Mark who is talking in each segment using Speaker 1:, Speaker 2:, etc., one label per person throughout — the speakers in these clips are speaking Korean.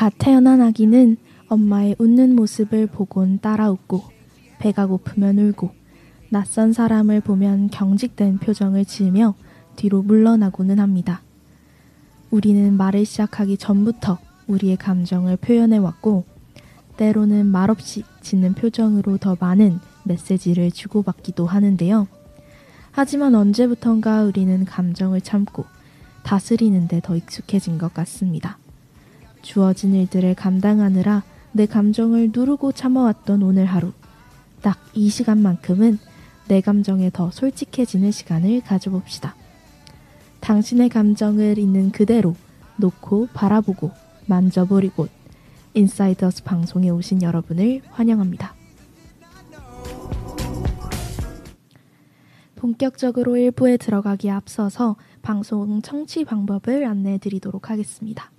Speaker 1: 갓 태어난 아기는 엄마의 웃는 모습을 보곤 따라 웃고 배가 고프면 울고 낯선 사람을 보면 경직된 표정을 지으며 뒤로 물러나고는 합니다. 우리는 말을 시작하기 전부터 우리의 감정을 표현해 왔고 때로는 말없이 짓는 표정으로 더 많은 메시지를 주고받기도 하는데요. 하지만 언제부턴가 우리는 감정을 참고 다스리는데 더 익숙해진 것 같습니다. 주어진 일들을 감당하느라 내 감정을 누르고 참아왔던 오늘 하루. 딱 이 시간만큼은 내 감정에 더 솔직해지는 시간을 가져봅시다. 당신의 감정을 있는 그대로 놓고 바라보고 만져버리고 인사이더스 방송에 오신 여러분을 환영합니다. 본격적으로 1부에 들어가기에 앞서서 방송 청취 방법을 안내해 드리도록 하겠습니다.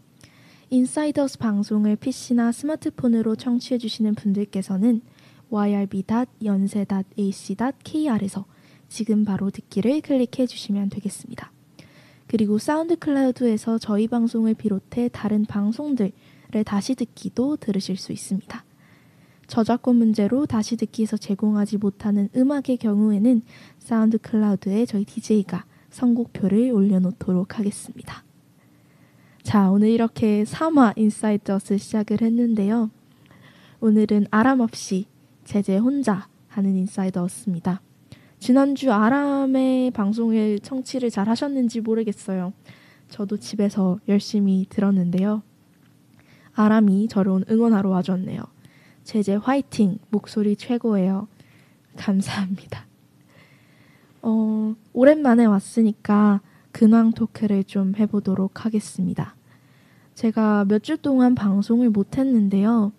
Speaker 1: 인사이더스 방송을 PC나 스마트폰으로 청취해 주시는 분들께서는 yrb.yonsei.ac.kr에서 지금 바로 듣기를 클릭해 주시면 되겠습니다. 그리고 SoundCloud에서 저희 방송을 비롯해 다른 방송들을 다시 듣기도 들으실 수 있습니다. 저작권 문제로 다시 듣기에서 제공하지 못하는 음악의 경우에는 SoundCloud에 저희 DJ가 선곡표를 올려놓도록 하겠습니다. 자, 오늘 이렇게 3화 인사이트엇을 시작을 했는데요. 오늘은 아람 없이 제제 혼자 하는 인사이드였습니다. 지난주 아람의 방송을 청취를 잘 하셨는지 모르겠어요. 저도 집에서 열심히 들었는데요. 아람이 저를 응원하러 와줬네요. 제제 화이팅! 목소리 최고예요. 감사합니다. 어, 오랜만에 왔으니까 근황 토크를 좀 해보도록 하겠습니다. 제가 몇 주 동안 방송을 못 했는데요.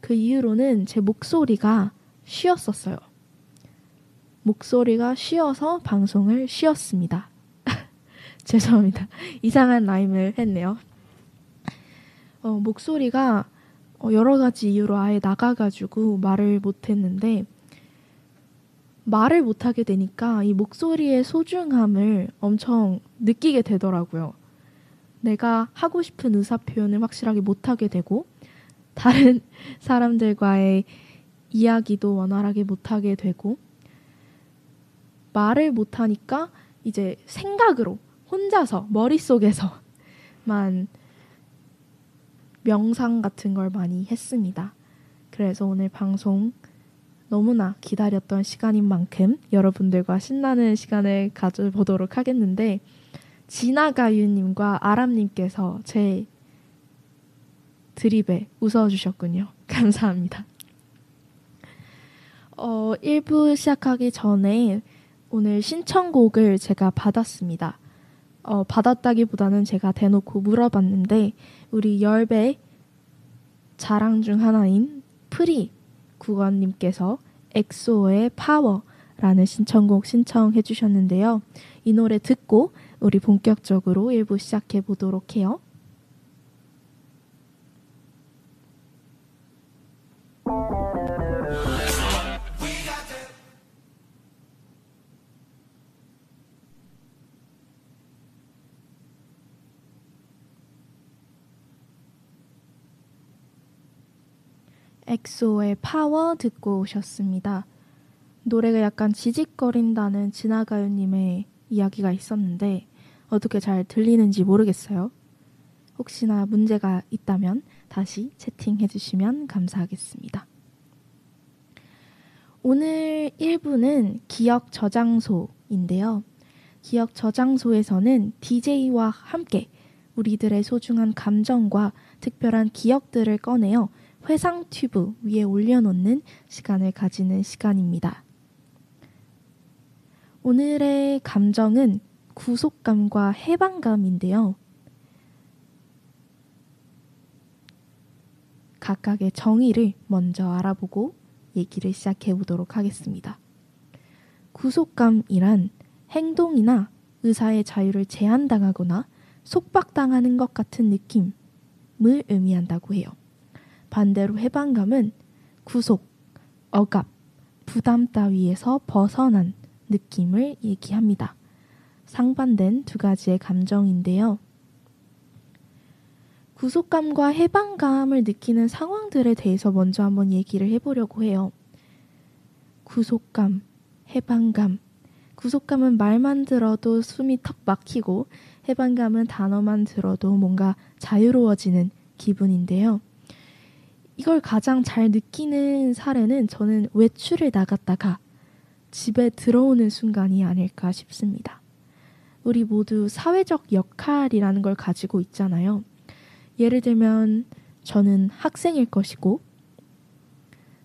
Speaker 1: 그 이후로는 제 목소리가 쉬었었어요. 목소리가 쉬어서 방송을 쉬었습니다. 죄송합니다. 이상한 라임을 했네요. 어, 목소리가 어, 여러 가지 이유로 아예 나가가지고 말을 못했는데 말을 못하게 되니까 이 목소리의 소중함을 엄청 느끼게 되더라고요. 내가 하고 싶은 의사 표현을 확실하게 못하게 되고 다른 사람들과의 이야기도 원활하게 못하게 되고 말을 못하니까 이제 생각으로 혼자서 머릿속에서만 명상 같은 걸 많이 했습니다. 그래서 오늘 방송 너무나 기다렸던 시간인 만큼 여러분들과 신나는 시간을 가져보도록 하겠는데 지나가유님과 아람님께서 제 드립에 웃어주셨군요. 감사합니다. 어, 1부 시작하기 전에 오늘 신청곡을 제가 받았습니다. 어, 받았다기보다는 제가 대놓고 물어봤는데 우리 열배 자랑 중 하나인 프리 국원님께서 엑소의 파워라는 신청곡 신청해 주셨는데요. 이 노래 듣고 우리 본격적으로 1부 시작해 보도록 해요. 엑소의 파워 듣고 오셨습니다. 노래가 약간 지직거린다는 지나가요님의 이야기가 있었는데 어떻게 잘 들리는지 모르겠어요. 혹시나 문제가 있다면 다시 채팅해 주시면 감사하겠습니다. 오늘 1부는 기억 저장소인데요. 기억 저장소에서는 DJ와 함께 우리들의 소중한 감정과 특별한 기억들을 꺼내어 회상 튜브 위에 올려놓는 시간을 가지는 시간입니다. 오늘의 감정은 구속감과 해방감인데요. 각각의 정의를 먼저 알아보고 얘기를 시작해 보도록 하겠습니다. 구속감이란 행동이나 의사의 자유를 제한당하거나 속박당하는 것 같은 느낌을 의미한다고 해요. 반대로 해방감은 구속, 억압, 부담 따위에서 벗어난 느낌을 얘기합니다. 상반된 두 가지의 감정인데요. 구속감과 해방감을 느끼는 상황들에 대해서 먼저 한번 얘기를 해보려고 해요. 구속감, 해방감. 구속감은 말만 들어도 숨이 턱 막히고 해방감은 단어만 들어도 뭔가 자유로워지는 기분인데요. 이걸 가장 잘 느끼는 사례는 저는 외출을 나갔다가 집에 들어오는 순간이 아닐까 싶습니다. 우리 모두 사회적 역할이라는 걸 가지고 있잖아요. 예를 들면 저는 학생일 것이고,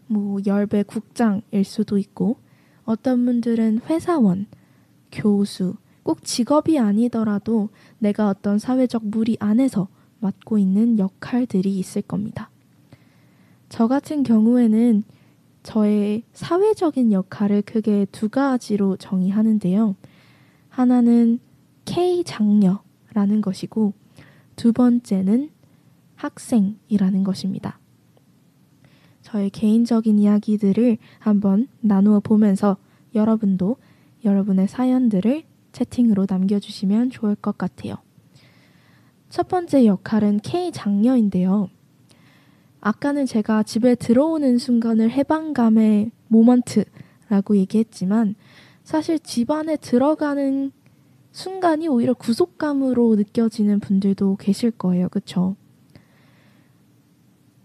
Speaker 1: 뭐 열배 국장일 수도 있고, 어떤 분들은 회사원, 교수, 꼭 직업이 아니더라도 내가 어떤 사회적 무리 안에서 맡고 있는 역할들이 있을 겁니다. 저 같은 경우에는 저의 사회적인 역할을 크게 두 가지로 정의하는데요. 하나는 K 장녀라는 것이고 두 번째는 학생이라는 것입니다. 저의 개인적인 이야기들을 한번 나누어 보면서 여러분도 여러분의 사연들을 채팅으로 남겨주시면 좋을 것 같아요. 첫 번째 역할은 K 장녀인데요. 아까는 제가 집에 들어오는 순간을 해방감의 모먼트라고 얘기했지만 사실 집 안에 들어가는 순간이 오히려 구속감으로 느껴지는 분들도 계실 거예요. 그쵸?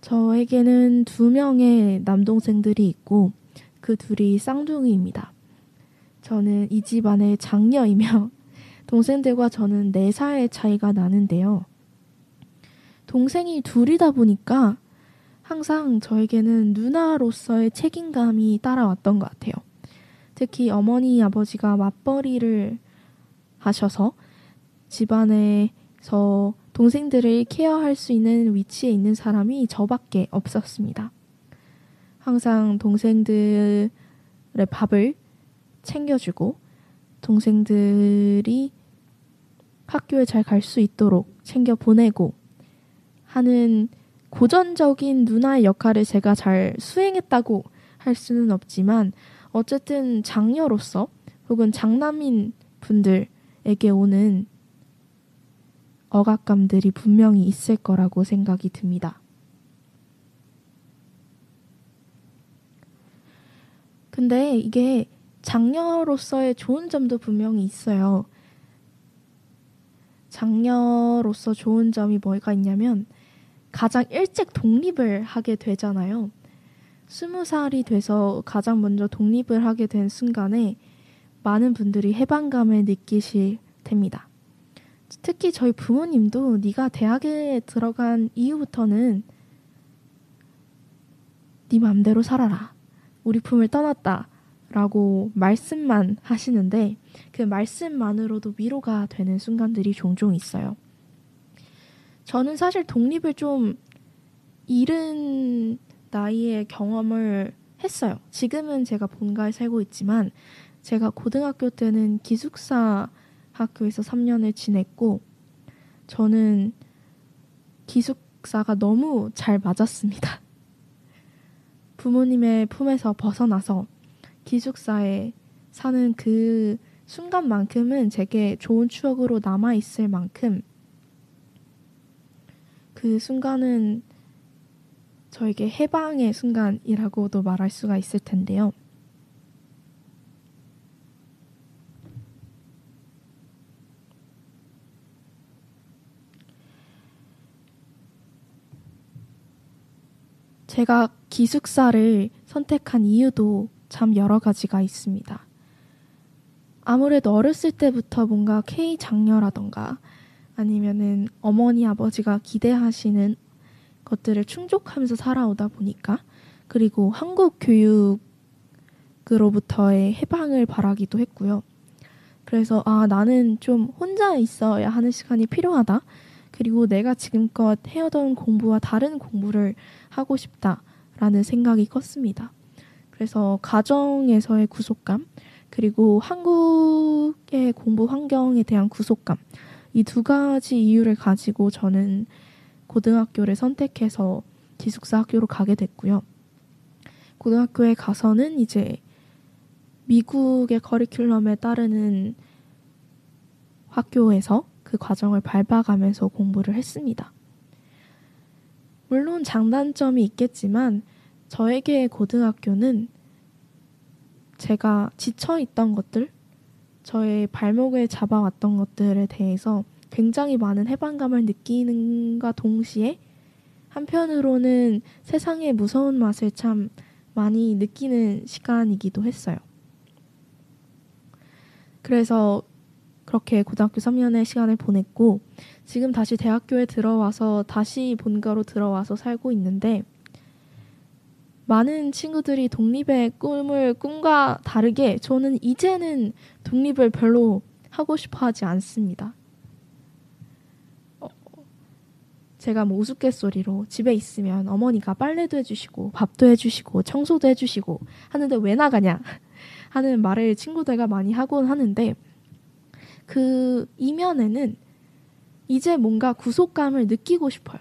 Speaker 1: 저에게는 두 명의 남동생들이 있고 그 둘이 쌍둥이입니다. 저는 이 집안의 장녀이며 동생들과 저는 4살 차이가 나는데요. 동생이 둘이다 보니까 항상 저에게는 누나로서의 책임감이 따라왔던 것 같아요. 특히 어머니, 아버지가 맞벌이를 하셔서 집안에서 동생들을 케어할 수 있는 위치에 있는 사람이 저밖에 없었습니다. 항상 동생들의 밥을 챙겨주고 동생들이 학교에 잘 갈 수 있도록 챙겨 보내고 하는 고전적인 누나의 역할을 제가 잘 수행했다고 할 수는 없지만 어쨌든 장녀로서 혹은 장남인 분들에게 오는 억압감들이 분명히 있을 거라고 생각이 듭니다. 근데 이게 장녀로서의 좋은 점도 분명히 있어요. 장녀로서 좋은 점이 뭐가 있냐면 가장 일찍 독립을 하게 되잖아요. 스무 살이 돼서 가장 먼저 독립을 하게 된 순간에 많은 분들이 해방감을 느끼실 됩니다. 특히 저희 부모님도 네가 대학에 들어간 이후부터는 네 맘대로 살아라. 우리 품을 떠났다. 라고 말씀만 하시는데 그 말씀만으로도 위로가 되는 순간들이 종종 있어요. 저는 사실 독립을 좀 이른 나이에 경험을 했어요. 지금은 제가 본가에 살고 있지만 제가 고등학교 때는 기숙사 학교에서 3년을 지냈고 저는 기숙사가 너무 잘 맞았습니다. 부모님의 품에서 벗어나서 기숙사에 사는 그 순간만큼은 제게 좋은 추억으로 남아 있을 만큼 그 순간은 저에게 해방의 순간이라고도 말할 수가 있을 텐데요. 제가 기숙사를 선택한 이유도 참 여러 가지가 있습니다. 아무래도 어렸을 때부터 뭔가 K 장녀라던가 아니면은 어머니 아버지가 기대하시는 것들을 충족하면서 살아오다 보니까 그리고 한국 교육으로부터의 해방을 바라기도 했고요. 그래서 아 나는 좀 혼자 있어야 하는 시간이 필요하다. 그리고 내가 지금껏 해오던 공부와 다른 공부를 하고 싶다라는 생각이 컸습니다. 그래서 가정에서의 구속감, 그리고 한국의 공부 환경에 대한 구속감, 이 두 가지 이유를 가지고 저는 고등학교를 선택해서 기숙사 학교로 가게 됐고요. 고등학교에 가서는 이제 미국의 커리큘럼에 따르는 학교에서 그 과정을 밟아가면서 공부를 했습니다. 물론 장단점이 있겠지만 저에게 고등학교는 제가 지쳐 있던 것들, 저의 발목을 잡아왔던 것들에 대해서 굉장히 많은 해방감을 느끼는가 동시에 한편으로는 세상의 무서운 맛을 참 많이 느끼는 시간이기도 했어요. 그래서 그렇게 고등학교 3년의 시간을 보냈고 지금 다시 대학교에 들어와서 다시 본가로 들어와서 살고 있는데 많은 친구들이 독립의 꿈을 꿈과 다르게 저는 이제는 독립을 별로 하고 싶어 하지 않습니다. 어, 제가 뭐 우스갯소리로 집에 있으면 어머니가 빨래도 해주시고 밥도 해주시고 청소도 해주시고 하는데 왜 나가냐 하는 말을 친구들과 많이 하곤 하는데 그 이면에는 이제 뭔가 구속감을 느끼고 싶어요.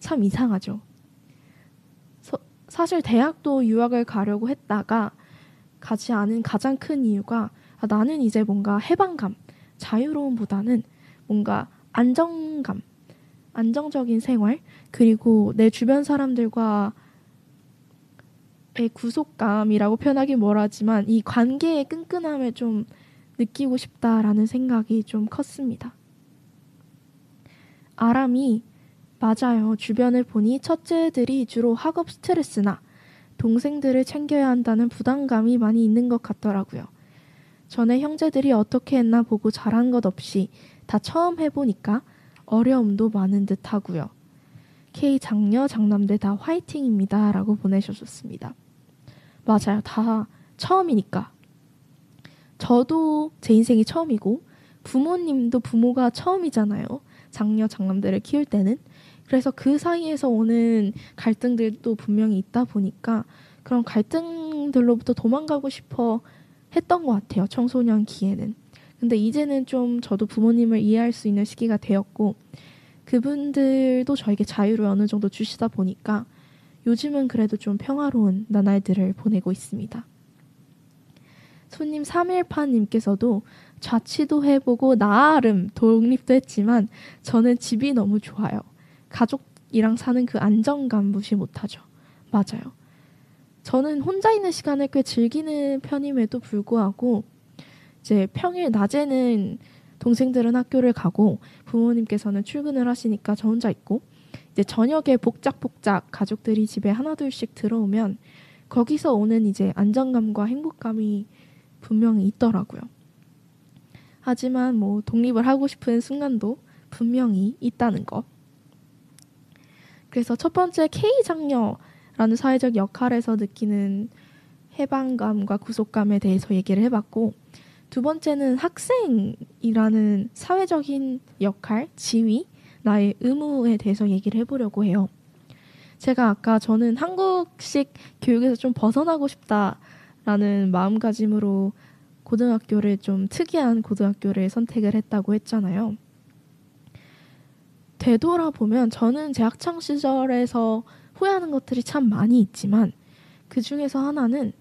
Speaker 1: 참 이상하죠. 서, 사실 대학도 유학을 가려고 했다가 가지 않은 가장 큰 이유가 아, 나는 이제 뭔가 해방감, 자유로움보다는 뭔가 안정감, 안정적인 생활, 그리고 내 주변 사람들과 의 구속감이라고 표현하기 뭐라지만 이 관계의 끈끈함을 좀 느끼고 싶다라는 생각이 좀 컸습니다. 아람이 맞아요. 주변을 보니 첫째들이 주로 학업 스트레스나 동생들을 챙겨야 한다는 부담감이 많이 있는 것 같더라고요. 전에 형제들이 어떻게 했나 보고 잘한 것 없이 다 처음 해보니까 어려움도 많은 듯 하고요. K 장녀 장남들 다 화이팅입니다. 라고 보내주셨습니다. 맞아요. 다 처음이니까. 저도 제 인생이 처음이고 부모님도 부모가 처음이잖아요. 장녀 장남들을 키울 때는 그래서 그 사이에서 오는 갈등들도 분명히 있다 보니까 그런 갈등들로부터 도망가고 싶어 했던 것 같아요. 청소년 기에는. 근데 이제는 좀 저도 부모님을 이해할 수 있는 시기가 되었고 그분들도 저에게 자유를 어느 정도 주시다 보니까 요즘은 그래도 좀 평화로운 나날들을 보내고 있습니다. 손님 3일파님께서도 자취도 해보고 나름 독립도 했지만 저는 집이 너무 좋아요. 가족이랑 사는 그 안정감 무시 못하죠. 맞아요. 저는 혼자 있는 시간을 꽤 즐기는 편임에도 불구하고 이제 평일 낮에는 동생들은 학교를 가고 부모님께서는 출근을 하시니까 저 혼자 있고 이제 저녁에 복작복작 가족들이 집에 하나둘씩 들어오면 거기서 오는 이제 안정감과 행복감이 분명히 있더라고요. 하지만 뭐 독립을 하고 싶은 순간도 분명히 있다는 것. 그래서 첫 번째 K 장녀 라는 사회적 역할에서 느끼는 해방감과 구속감에 대해서 얘기를 해봤고 두 번째는 학생이라는 사회적인 역할, 지위, 나의 의무에 대해서 얘기를 해보려고 해요. 제가 아까 저는 한국식 교육에서 좀 벗어나고 싶다라는 마음가짐으로 고등학교를 좀 특이한 고등학교를 선택을 했다고 했잖아요. 되돌아보면 저는 제 학창 시절에서 후회하는 것들이 참 많이 있지만 그 중에서 하나는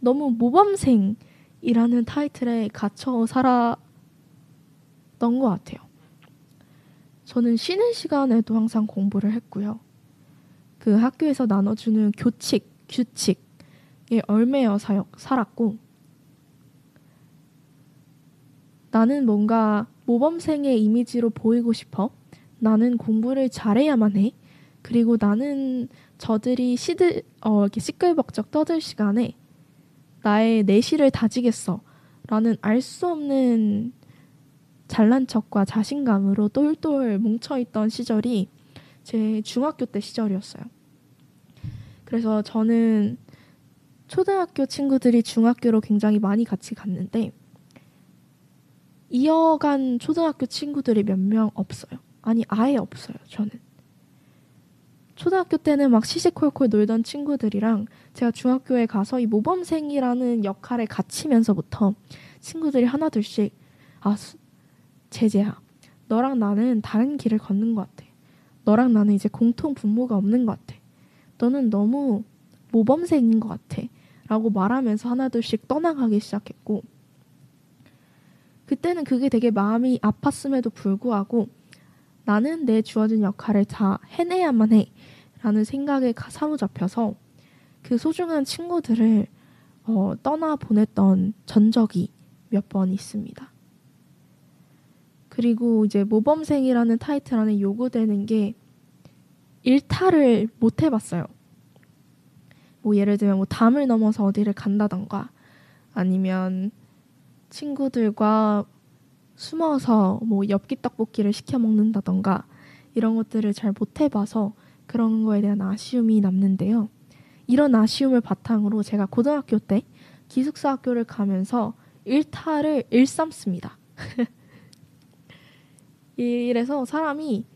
Speaker 1: 너무 모범생이라는 타이틀에 갇혀 살았던 것 같아요. 저는 쉬는 시간에도 항상 공부를 했고요. 그 학교에서 나눠주는 교칙, 규칙에 얼매여 살았고 나는 뭔가 모범생의 이미지로 보이고 싶어. 나는 공부를 잘해야만 해. 그리고 나는 저들이 시들 어 이렇게 시끌벅적 떠들 시간에 나의 내실을 다지겠어. 라는 알 수 없는 잘난 척과 자신감으로 똘똘 뭉쳐있던 시절이 제 중학교 때 시절이었어요. 그래서 저는 초등학교 친구들이 중학교로 굉장히 많이 같이 갔는데 이어간 초등학교 친구들이 몇 명 없어요. 아니, 아예 없어요, 저는. 초등학교 때는 막 시시콜콜 놀던 친구들이랑 제가 중학교에 가서 이 모범생이라는 역할에 갇히면서부터 친구들이 하나둘씩 아, 제재야. 너랑 나는 다른 길을 걷는 것 같아. 너랑 나는 이제 공통 분모가 없는 것 같아. 너는 너무 모범생인 것 같아. 라고 말하면서 하나둘씩 떠나가기 시작했고, 그때는 그게 되게 마음이 아팠음에도 불구하고 나는 내 주어진 역할을 다 해내야만 해. 라는 생각에 사로잡혀서 그 소중한 친구들을 어, 떠나 보냈던 전적이 몇 번 있습니다. 그리고 이제 모범생이라는 타이틀 안에 요구되는 게 일탈을 못 해봤어요. 뭐 예를 들면 뭐 담을 넘어서 어디를 간다던가 아니면 친구들과 숨어서 뭐 엽기 떡볶이를 시켜 먹는다던가 이런 것들을 잘 못 해봐서 그런 거에 대한 아쉬움이 남는데요. 이런 아쉬움을 바탕으로 제가 고등학교 때 기숙사 학교를 가면서 일탈을 일삼습니다. 이래서 사람이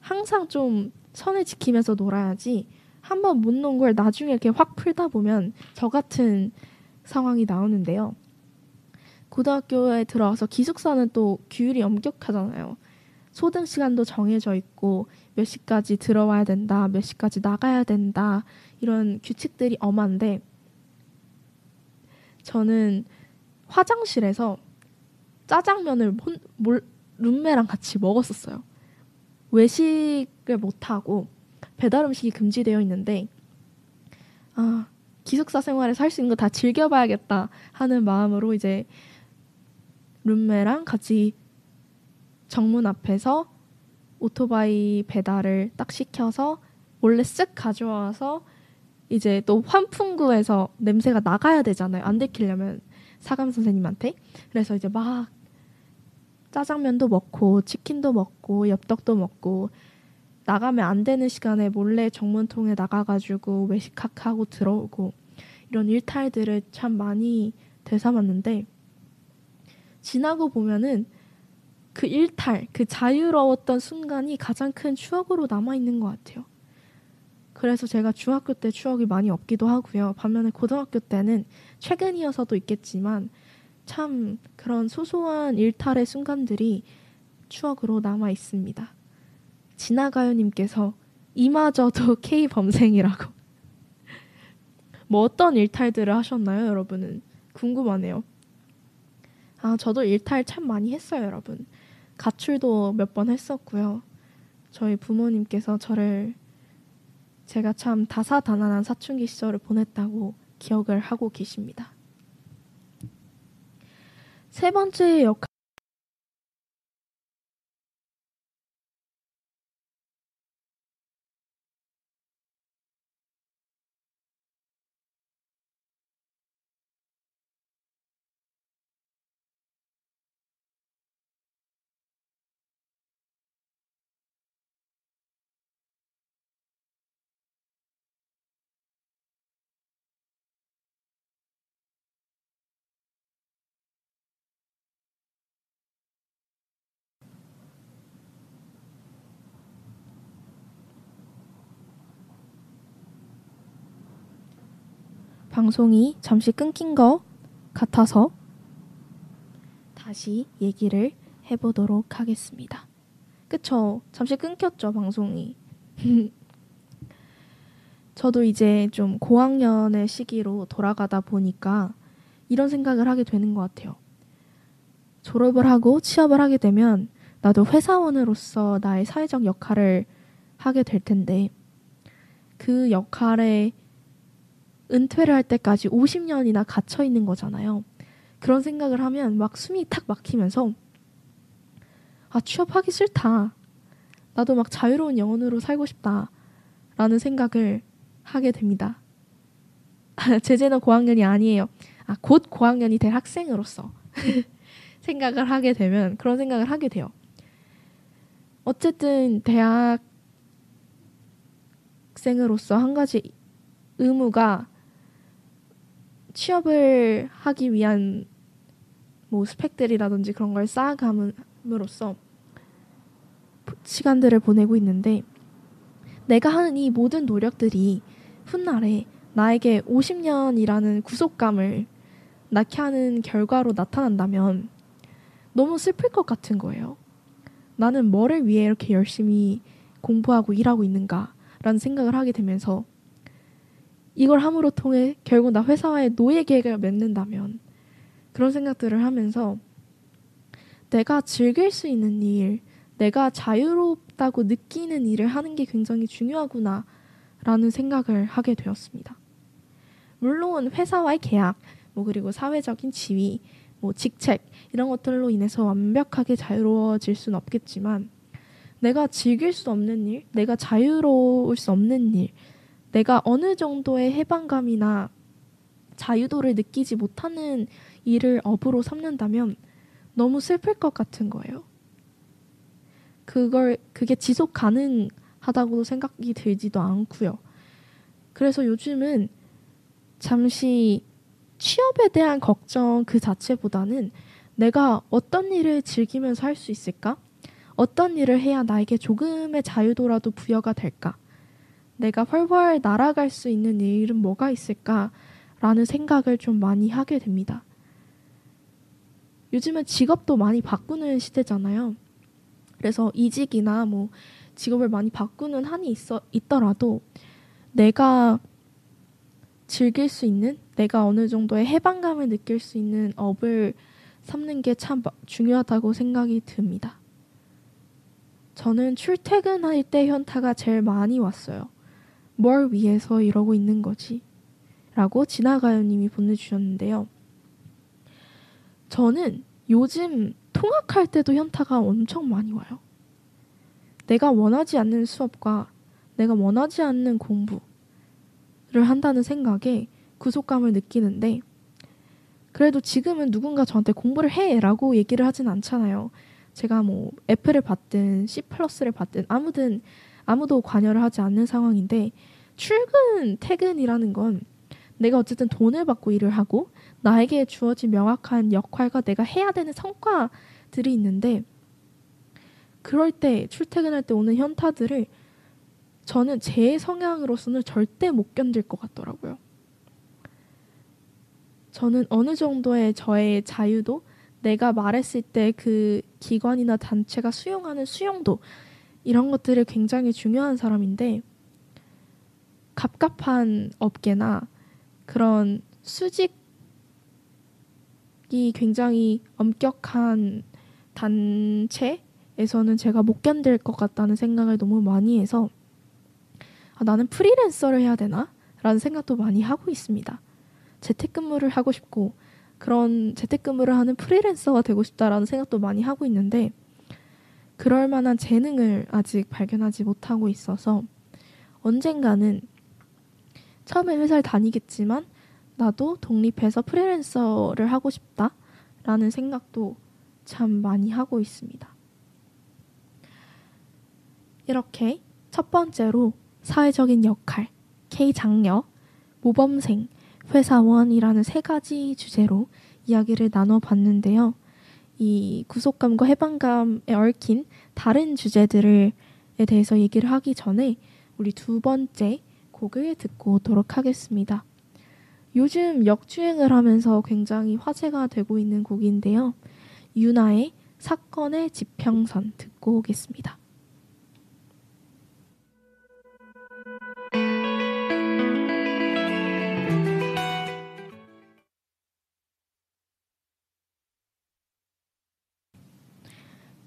Speaker 1: 항상 좀 선을 지키면서 놀아야지 한번못논걸 나중에 이렇게 확 풀다 보면 저 같은 상황이 나오는데요. 고등학교에 들어와서 기숙사는 또 규율이 엄격하잖아요. 소등 시간도 정해져 있고 몇 시까지 들어와야 된다, 몇 시까지 나가야 된다 이런 규칙들이 엄한데 저는 화장실에서 짜장면을 혼, 몰, 룸메랑 같이 먹었었어요. 외식을 못 하고 배달 음식이 금지되어 있는데 아 기숙사 생활에서 할 수 있는 거 다 즐겨봐야겠다 하는 마음으로 이제 룸메랑 같이 정문 앞에서 오토바이 배달을 딱 시켜서 몰래 쓱 가져와서 이제 또 환풍구에서 냄새가 나가야 되잖아요. 안 들키려면 사감 선생님한테. 그래서 이제 막 짜장면도 먹고 치킨도 먹고 엽떡도 먹고 나가면 안 되는 시간에 몰래 정문통에 나가가지고 외식하고 들어오고 이런 일탈들을 참 많이 되삼았는데 지나고 보면은 그 일탈, 그 자유로웠던 순간이 가장 큰 추억으로 남아있는 것 같아요. 그래서 제가 중학교 때 추억이 많이 없기도 하고요. 반면에 고등학교 때는 최근이어서도 있겠지만 참 그런 소소한 일탈의 순간들이 추억으로 남아 있습니다. 지나가요님께서 이마저도 K 범생이라고. 뭐 어떤 일탈들을 하셨나요, 여러분은? 궁금하네요. 아, 저도 일탈 참 많이 했어요, 여러분. 가출도 몇 번 했었고요. 저희 부모님께서 저를 제가 참 다사다난한 사춘기 시절을 보냈다고 기억을 하고 계십니다. 세 번째 역 방송이 잠시 끊긴 것 같아서 다시 얘기를 해보도록 하겠습니다. 그쵸? 잠시 끊겼죠, 방송이. 저도 이제 좀 고학년의 시기로 돌아가다 보니까 이런 생각을 하게 되는 것 같아요. 졸업을 하고 취업을 하게 되면 나도 회사원으로서 나의 사회적 역할을 하게 될 텐데 그 역할에 은퇴를 할 때까지 50년이나 갇혀 있는 거잖아요. 그런 생각을 하면 막 숨이 탁 막히면서 아, 취업하기 싫다. 나도 막 자유로운 영혼으로 살고 싶다. 라는 생각을 하게 됩니다. 제재는 고학년이 아니에요. 아, 곧 고학년이 될 학생으로서 생각을 하게 되면 그런 생각을 하게 돼요. 어쨌든 대학생으로서 한 가지 의무가 취업을 하기 위한 뭐 스펙들이라든지 그런 걸 쌓아감으로써 시간들을 보내고 있는데 내가 하는 이 모든 노력들이 훗날에 나에게 50년이라는 구속감을 낳게 하는 결과로 나타난다면 너무 슬플 것 같은 거예요. 나는 뭐를 위해 이렇게 열심히 공부하고 일하고 있는가라는 생각을 하게 되면서 이걸 함으로 통해 결국 나 회사와의 노예 계획을 맺는다면 그런 생각들을 하면서 내가 즐길 수 있는 일, 내가 자유롭다고 느끼는 일을 하는 게 굉장히 중요하구나 라는 생각을 하게 되었습니다. 물론 회사와의 계약, 뭐 그리고 사회적인 지위, 뭐 직책 이런 것들로 인해서 완벽하게 자유로워질 수는 없겠지만 내가 즐길 수 없는 일, 내가 자유로울 수 없는 일, 내가 어느 정도의 해방감이나 자유도를 느끼지 못하는 일을 업으로 삼는다면 너무 슬플 것 같은 거예요. 그걸 그게 지속 가능하다고 생각이 들지도 않고요. 그래서 요즘은 잠시 취업에 대한 걱정 그 자체보다는 내가 어떤 일을 즐기면서 할 수 있을까? 어떤 일을 해야 나에게 조금의 자유도라도 부여가 될까? 내가 훨훨 날아갈 수 있는 일은 뭐가 있을까? 라는 생각을 좀 많이 하게 됩니다. 요즘은 직업도 많이 바꾸는 시대잖아요. 그래서 이직이나 뭐 직업을 많이 바꾸는 한이 있어, 있더라도 내가 즐길 수 있는 내가 어느 정도의 해방감을 느낄 수 있는 업을 삼는 게 참 중요하다고 생각이 듭니다. 저는 출퇴근할 때 현타가 제일 많이 왔어요. 뭘 위해서 이러고 있는 거지? 라고 지나가요님이 보내주셨는데요. 저는 요즘 통학할 때도 현타가 엄청 많이 와요. 내가 원하지 않는 수업과 내가 원하지 않는 공부를 한다는 생각에 구속감을 느끼는데 그래도 지금은 누군가 저한테 공부를 해라고 얘기를 하진 않잖아요. 제가 뭐 F를 받든 C 플러스를 받든 아무든 아무도 관여를 하지 않는 상황인데 출근 퇴근이라는 건 내가 어쨌든 돈을 받고 일을 하고 나에게 주어진 명확한 역할과 내가 해야 되는 성과들이 있는데 그럴 때 출퇴근할 때 오는 현타들을 저는 제 성향으로서는 절대 못 견딜 것 같더라고요. 저는 어느 정도의 저의 자유도 내가 말했을 때 그 기관이나 단체가 수용하는 수용도 이런 것들이 굉장히 중요한 사람인데 갑갑한 업계나 그런 수직이 굉장히 엄격한 단체에서는 제가 못 견딜 것 같다는 생각을 너무 많이 해서 아, 나는 프리랜서를 해야 되나? 라는 생각도 많이 하고 있습니다. 재택근무를 하고 싶고 그런 재택근무를 하는 프리랜서가 되고 싶다라는 생각도 많이 하고 있는데 그럴 만한 재능을 아직 발견하지 못하고 있어서 언젠가는 처음에 회사를 다니겠지만 나도 독립해서 프리랜서를 하고 싶다라는 생각도 참 많이 하고 있습니다. 이렇게 첫 번째로 사회적인 역할, K 장녀, 모범생, 회사원이라는 세 가지 주제로 이야기를 나눠봤는데요. 이 구속감과 해방감에 얽힌 다른 주제들에 대해서 얘기를 하기 전에 우리 두 번째 곡을 듣고 오도록 하겠습니다. 요즘 역주행을 하면서 굉장히 화제가 되고 있는 곡인데요. 유나의 사건의 지평선 듣고 오겠습니다.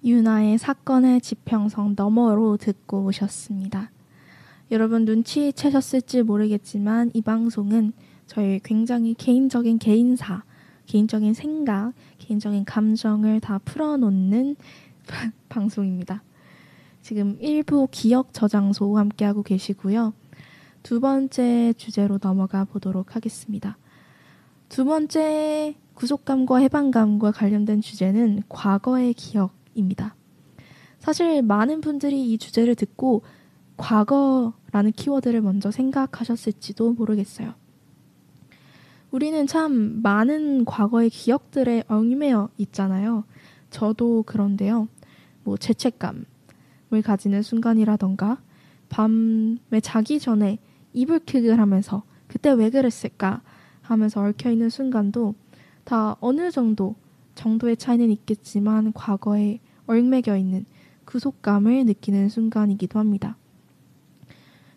Speaker 1: 유나의 사건의 지평선 너머로 듣고 오셨습니다. 여러분 눈치채셨을지 모르겠지만 이 방송은 저희 굉장히 개인적인 개인사, 개인적인 생각, 개인적인 감정을 다 풀어놓는 방송입니다. 지금 일부 기억 저장소 함께하고 계시고요. 두 번째 주제로 넘어가 보도록 하겠습니다. 두 번째 구속감과 해방감과 관련된 주제는 과거의 기억 입니다. 사실 많은 분들이 이 주제를 듣고 과거라는 키워드를 먼저 생각하셨을지도 모르겠어요. 우리는 참 많은 과거의 기억들에 얽매여 있잖아요. 저도 그런데요. 뭐 죄책감을 가지는 순간이라던가 밤에 자기 전에 이불킥을 하면서 그때 왜 그랬을까 하면서 얽혀 있는 순간도 다 어느 정도 정도의 차이는 있겠지만 과거에 얽매겨 있는 그 속감을 느끼는 순간이기도 합니다.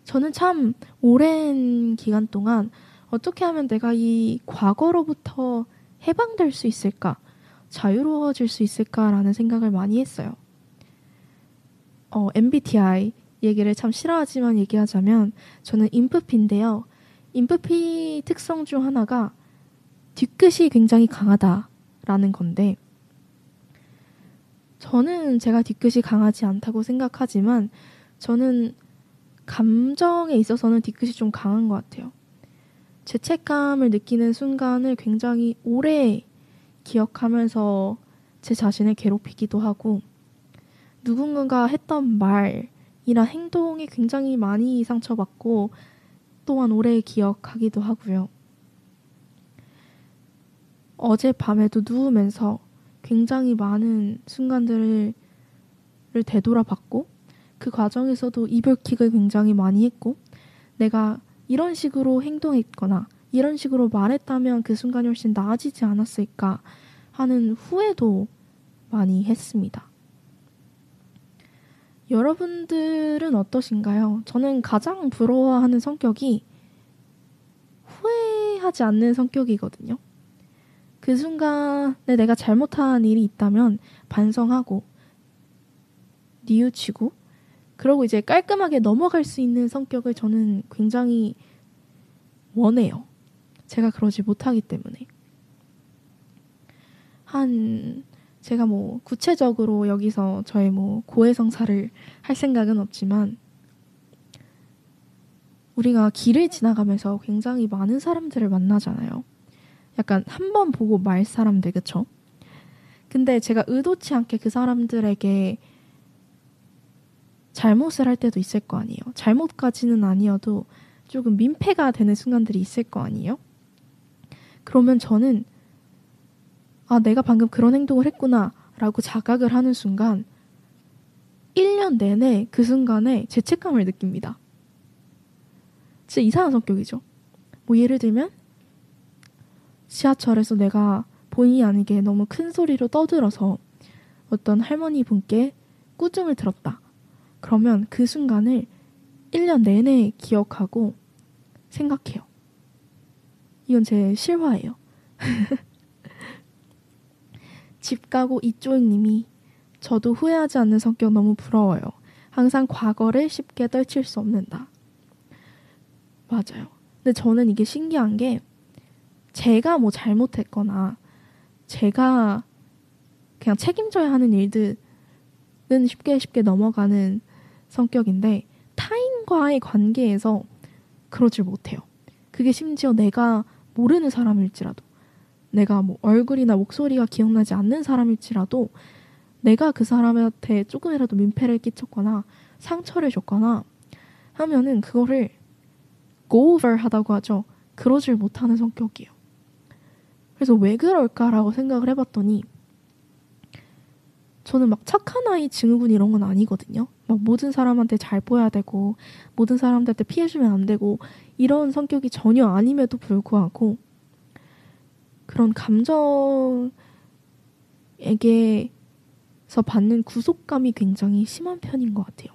Speaker 1: 저는 참 오랜 기간 동안 어떻게 하면 내가 이 과거로부터 해방될 수 있을까? 자유로워질 수 있을까라는 생각을 많이 했어요. 어, MBTI 얘기를 참 싫어하지만 얘기하자면 저는 인프피인데요. 인프피 특성 중 하나가 뒤끝이 굉장히 강하다라는 건데 저는 제가 뒤끝이 강하지 않다고 생각하지만 저는 감정에 있어서는 뒤끝이 좀 강한 것 같아요. 죄책감을 느끼는 순간을 굉장히 오래 기억하면서 제 자신을 괴롭히기도 하고 누군가가 했던 말이나 행동이 굉장히 많이 상처받고 또한 오래 기억하기도 하고요. 어젯밤에도 누우면서 굉장히 많은 순간들을 되돌아봤고 그 과정에서도 이별킥을 굉장히 많이 했고 내가 이런 식으로 행동했거나 이런 식으로 말했다면 그 순간이 훨씬 나아지지 않았을까 하는 후회도 많이 했습니다. 여러분들은 어떠신가요? 저는 가장 부러워하는 성격이 후회하지 않는 성격이거든요. 그 순간에 내가 잘못한 일이 있다면 반성하고 뉘우치고 그러고 이제 깔끔하게 넘어갈 수 있는 성격을 저는 굉장히 원해요. 제가 그러지 못하기 때문에. 한 제가 뭐 구체적으로 여기서 저의 뭐 고해성사를 할 생각은 없지만 우리가 길을 지나가면서 굉장히 많은 사람들을 만나잖아요. 약간 한 번 보고 말 사람들, 그쵸? 근데 제가 의도치 않게 그 사람들에게 잘못을 할 때도 있을 거 아니에요. 잘못까지는 아니어도 조금 민폐가 되는 순간들이 있을 거 아니에요? 그러면 저는 아, 내가 방금 그런 행동을 했구나 라고 자각을 하는 순간 1년 내내 그 순간에 죄책감을 느낍니다. 진짜 이상한 성격이죠. 뭐 예를 들면 지하철에서 내가 본의 아니게 너무 큰 소리로 떠들어서 어떤 할머니 분께 꾸중을 들었다. 그러면 그 순간을 1년 내내 기억하고 생각해요. 이건 제 실화예요. 집 가고 이쪽님이 저도 후회하지 않는 성격 너무 부러워요. 항상 과거를 쉽게 떨칠 수 없는다. 맞아요. 근데 저는 이게 신기한 게 제가 뭐 잘못했거나 제가 그냥 책임져야 하는 일들은 쉽게 쉽게 넘어가는 성격인데 타인과의 관계에서 그러질 못해요. 그게 심지어 내가 모르는 사람일지라도 내가 뭐 얼굴이나 목소리가 기억나지 않는 사람일지라도 내가 그 사람한테 조금이라도 민폐를 끼쳤거나 상처를 줬거나 하면은 그거를 go over 하다고 하죠. 그러질 못하는 성격이에요. 그래서 왜 그럴까라고 생각을 해봤더니 저는 막 착한 아이 증후군 이런 건 아니거든요. 막 모든 사람한테 잘 보여야 되고 모든 사람들한테 피해주면 안 되고 이런 성격이 전혀 아님에도 불구하고 그런 감정에게서 받는 구속감이 굉장히 심한 편인 것 같아요.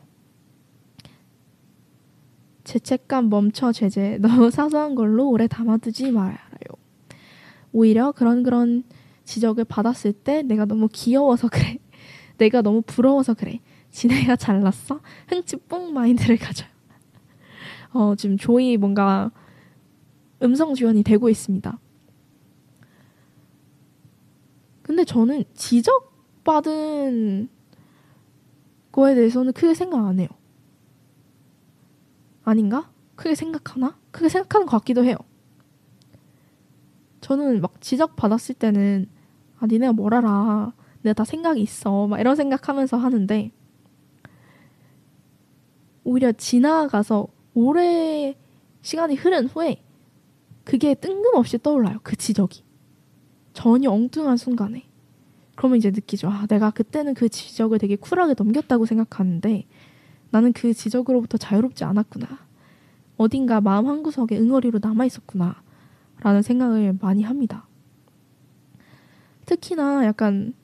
Speaker 1: 죄책감 멈춰 제재 너무 사소한 걸로 오래 담아두지 말아요. 오히려 그런 그런 지적을 받았을 때 내가 너무 귀여워서 그래. 내가 너무 부러워서 그래. 지네가 잘났어? 흥치뽕 마인드를 가져요. 어, 지금 조이 뭔가 음성 지원이 되고 있습니다. 근데 저는 지적받은 거에 대해서는 크게 생각 안 해요. 아닌가? 크게 생각하나? 크게 생각하는 것 같기도 해요. 저는 막 지적 받았을 때는 아, 니네가 뭘 알아. 내가 다 생각이 있어. 막 이런 생각하면서 하는데 오히려 지나가서 오래 시간이 흐른 후에 그게 뜬금없이 떠올라요. 그 지적이. 전혀 엉뚱한 순간에. 그러면 이제 느끼죠. 아, 내가 그때는 그 지적을 되게 쿨하게 넘겼다고 생각하는데 나는 그 지적으로부터 자유롭지 않았구나. 어딘가 마음 한구석에 응어리로 남아 있었구나. 라는 생각을 많이 합니다. 특히나 약간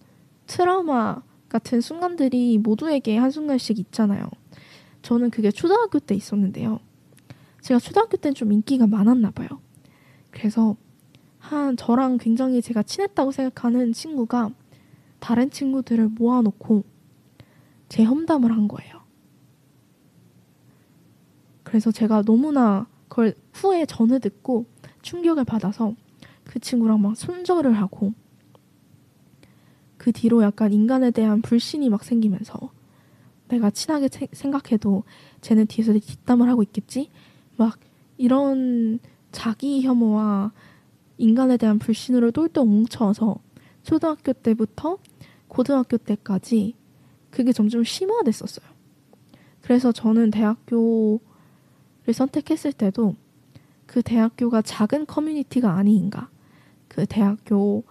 Speaker 1: 트라우마 같은 순간들이 모두에게 한순간씩 있잖아요. 저는 그게 초등학교 때 있었는데요. 제가 초등학교 때는 좀 인기가 많았나 봐요. 그래서 한 저랑 굉장히 제가 친했다고 생각하는 친구가 다른 친구들을 모아놓고 제 험담을 한 거예요. 그래서 제가 너무나 그걸 후에 전해 듣고 충격을 받아서 그 친구랑 막 손절을 하고 그 뒤로 약간 인간에 대한 불신이 막 생기면서 내가 친하게 생각해도 쟤는 뒤에서 뒷담을 하고 있겠지? 막 이런 자기 혐오와 인간에 대한 불신으로 똘똘 뭉쳐서 초등학교 때부터 고등학교 때까지 그게 점점 심화됐었어요. 그래서 저는 대학교를 선택했을 때도 그 대학교가 작은 커뮤니티가 아닌가. 그 대학교에서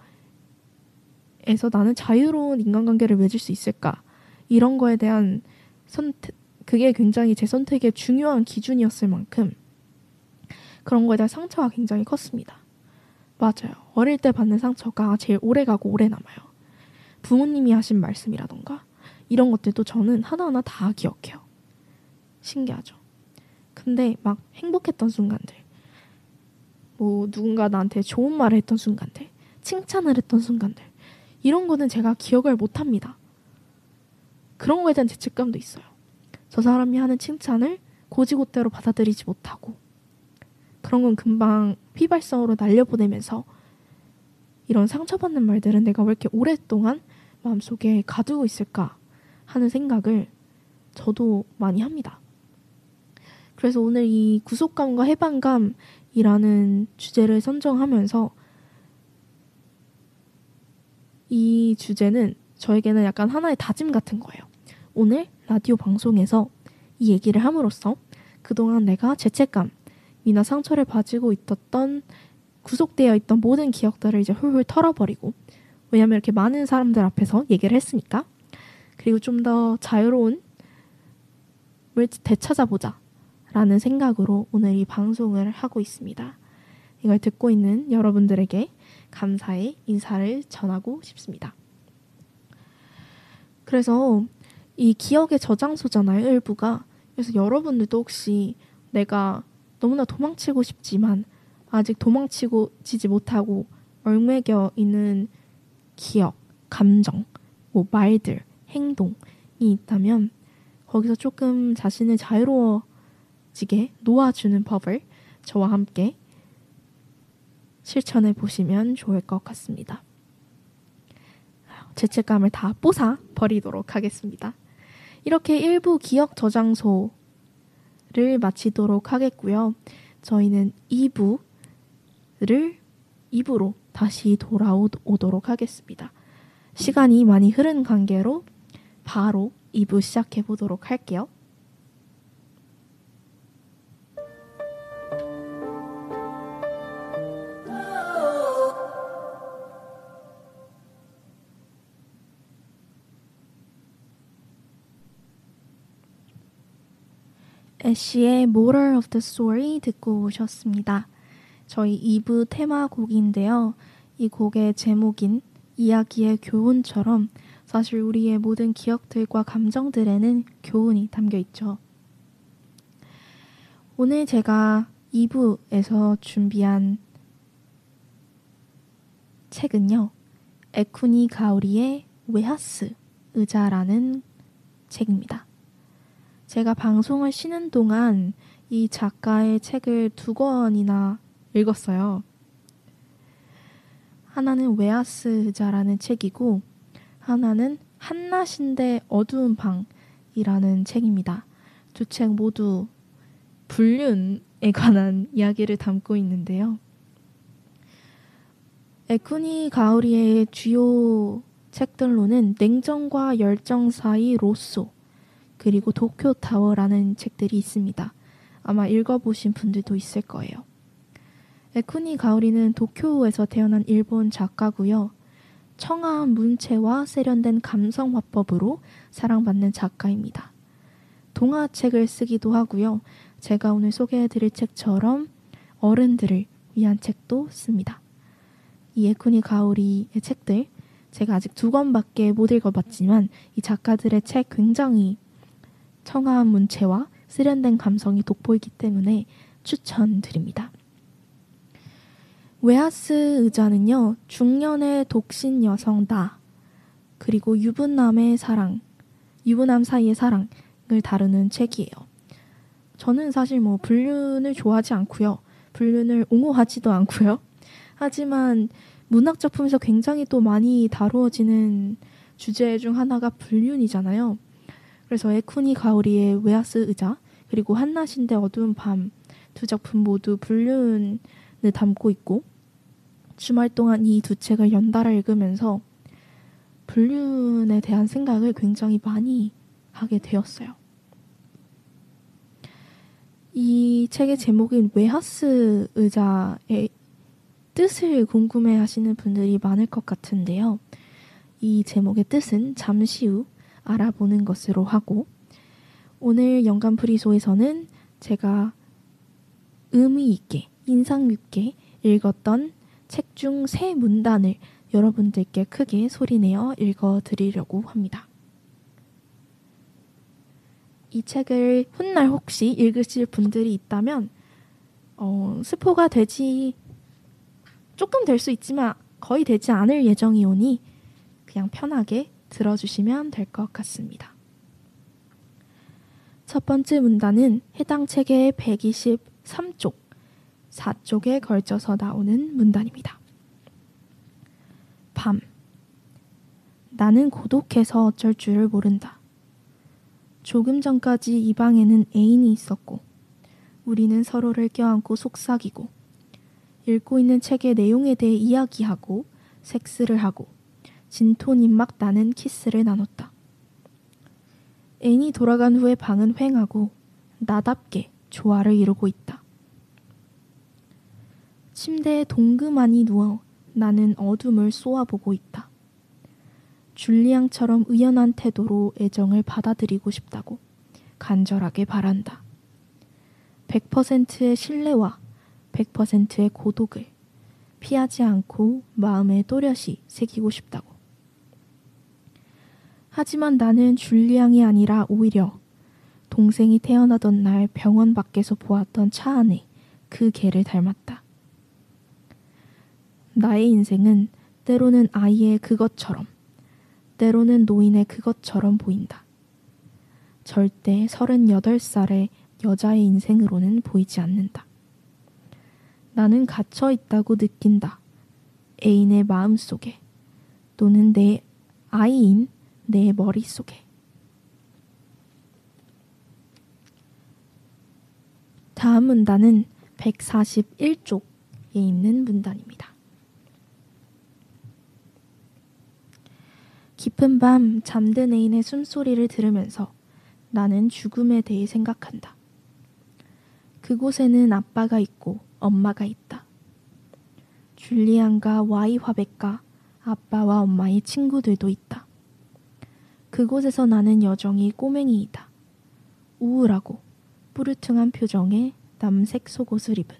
Speaker 1: 나는 자유로운 인간관계를 맺을 수 있을까. 이런 거에 대한 선택, 그게 굉장히 제 선택의 중요한 기준이었을 만큼 그런 거에 대한 상처가 굉장히 컸습니다. 맞아요. 어릴 때 받는 상처가 제일 오래 가고 오래 남아요. 부모님이 하신 말씀이라던가 이런 것들도 저는 하나하나 다 기억해요. 신기하죠. 근데 막 행복했던 순간들, 뭐 누군가 나한테 좋은 말을 했던 순간들, 칭찬을 했던 순간들, 이런 거는 제가 기억을 못 합니다. 그런 거에 대한 죄책감도 있어요. 저 사람이 하는 칭찬을 고지고대로 받아들이지 못하고, 그런 건 금방 휘발성으로 날려보내면서 이런 상처받는 말들은 내가 왜 이렇게 오랫동안 마음속에 가두고 있을까 하는 생각을 저도 많이 합니다. 그래서 오늘 이 구속감과 해방감 이라는 주제를 선정하면서 이 주제는 저에게는 약간 하나의 다짐 같은 거예요. 오늘 라디오 방송에서 이 얘기를 함으로써 그동안 내가 죄책감, 이나 상처를 가지고 있었던 구속되어 있던 모든 기억들을 이제 훌훌 털어버리고 왜냐면 이렇게 많은 사람들 앞에서 얘기를 했으니까 그리고 좀 더 자유로운 을 되찾아보자 라는 생각으로 오늘 이 방송을 하고 있습니다. 이걸 듣고 있는 여러분들에게 감사의 인사를 전하고 싶습니다. 그래서 이 기억의 저장소잖아요, 일부가. 그래서 여러분들도 혹시 내가 너무나 도망치고 싶지만 아직 도망치고 지지 못하고 얼매겨 있는 기억, 감정, 뭐 말들, 행동이 있다면 거기서 조금 자신을 자유로워 지게 놓아주는 법을 저와 함께 실천해 보시면 좋을 것 같습니다. 죄책감을 다 뽀사 버리도록 하겠습니다. 이렇게 일부 기억 저장소 를 마치도록 하겠고요. 저희는 2부를 2부로 다시 돌아오도록 하겠습니다. 시간이 많이 흐른 관계로 바로 2부 시작해 보도록 할게요. 애쉬의 Moral of the Story 듣고 오셨습니다. 저희 2부 테마곡인데요. 이 곡의 제목인 이야기의 교훈처럼 사실 우리의 모든 기억들과 감정들에는 교훈이 담겨 있죠. 오늘 제가 2부에서 준비한 책은요. 에쿠니 가오리의 웨하스 의자라는 책입니다. 제가 방송을 쉬는 동안 이 작가의 책을 두 권이나 읽었어요. 하나는 웨아스자라는 책이고 하나는 한낮인데 어두운 방이라는 책입니다. 두 책 모두 불륜에 관한 이야기를 담고 있는데요. 에쿠니 가오리의 주요 책들로는 냉정과 열정 사이 로쏘, 그리고 도쿄 타워라는 책들이 있습니다. 아마 읽어보신 분들도 있을 거예요. 에쿠니 가오리는 도쿄에서 태어난 일본 작가고요. 청아한 문체와 세련된 감성 화법으로 사랑받는 작가입니다. 동화책을 쓰기도 하고요. 제가 오늘 소개해드릴 책처럼 어른들을 위한 책도 씁니다. 이 에쿠니 가오리의 책들 제가 아직 두 권밖에 못 읽어봤지만 이 작가들의 책 굉장히 청아한 문체와 세련된 감성이 돋보이기 때문에 추천드립니다. 웨하스 의자는요, 중년의 독신 여성 다, 그리고 유부남의 사랑, 유부남 사이의 사랑을 다루는 책이에요. 저는 사실 뭐 불륜을 좋아하지 않고요. 불륜을 옹호하지도 않고요. 하지만 문학 작품에서 굉장히 또 많이 다루어지는 주제 중 하나가 불륜이잖아요. 그래서 에쿠니 가오리의 웨아스 의자 그리고 한낮인데 어두운 밤 두 작품 모두 불륜을 담고 있고 주말 동안 이 두 책을 연달아 읽으면서 불륜에 대한 생각을 굉장히 많이 하게 되었어요. 이 책의 제목인 웨하스 의자의 뜻을 궁금해 하시는 분들이 많을 것 같은데요. 이 제목의 뜻은 잠시 후 알아보는 것으로 하고 오늘 영감 프리소에서는 제가 의미 있게 인상 깊게 읽었던 책 중 세 문단을 여러분들께 크게 소리내어 읽어 드리려고 합니다. 이 책을 훗날 혹시 읽으실 분들이 있다면 어, 스포가 되지 조금 될 수 있지만 거의 되지 않을 예정이오니 그냥 편하게 들어주시면 될 것 같습니다. 첫 번째 문단은 해당 책의 123쪽, 4쪽에 걸쳐서 나오는 문단입니다. 밤. 나는 고독해서 어쩔 줄을 모른다. 조금 전까지 이 방에는 애인이 있었고, 우리는 서로를 껴안고 속삭이고, 읽고 있는 책의 내용에 대해 이야기하고, 섹스를 하고, 진톤 입막 나는 키스를 나눴다. 애인이 돌아간 후에 방은 휑하고, 나답게 조화를 이루고 있다. 침대에 동그만히 누워 나는 어둠을 쏘아보고 있다. 줄리앙처럼 의연한 태도로 애정을 받아들이고 싶다고 간절하게 바란다. 100%의 신뢰와 100%의 고독을 피하지 않고 마음에 또렷이 새기고 싶다고. 하지만 나는 줄리앙이 아니라 오히려 동생이 태어나던 날 병원 밖에서 보았던 차 안에 그 개를 닮았다. 나의 인생은 때로는 아이의 그것처럼 때로는 노인의 그것처럼 보인다. 절대 38살의 여자의 인생으로는 보이지 않는다. 나는 갇혀 있다고 느낀다. 애인의 마음 속에 또는 내 아이인 내 머릿속에. 다음 문단은 141쪽에 있는 문단입니다. 깊은 밤 잠든 애인의 숨소리를 들으면서 나는 죽음에 대해 생각한다. 그곳에는 아빠가 있고 엄마가 있다. 줄리안과 와이 화백과 아빠와 엄마의 친구들도 있다. 그곳에서 나는 여정이 꼬맹이이다. 우울하고 뿌르퉁한 표정의 남색 속옷을 입은.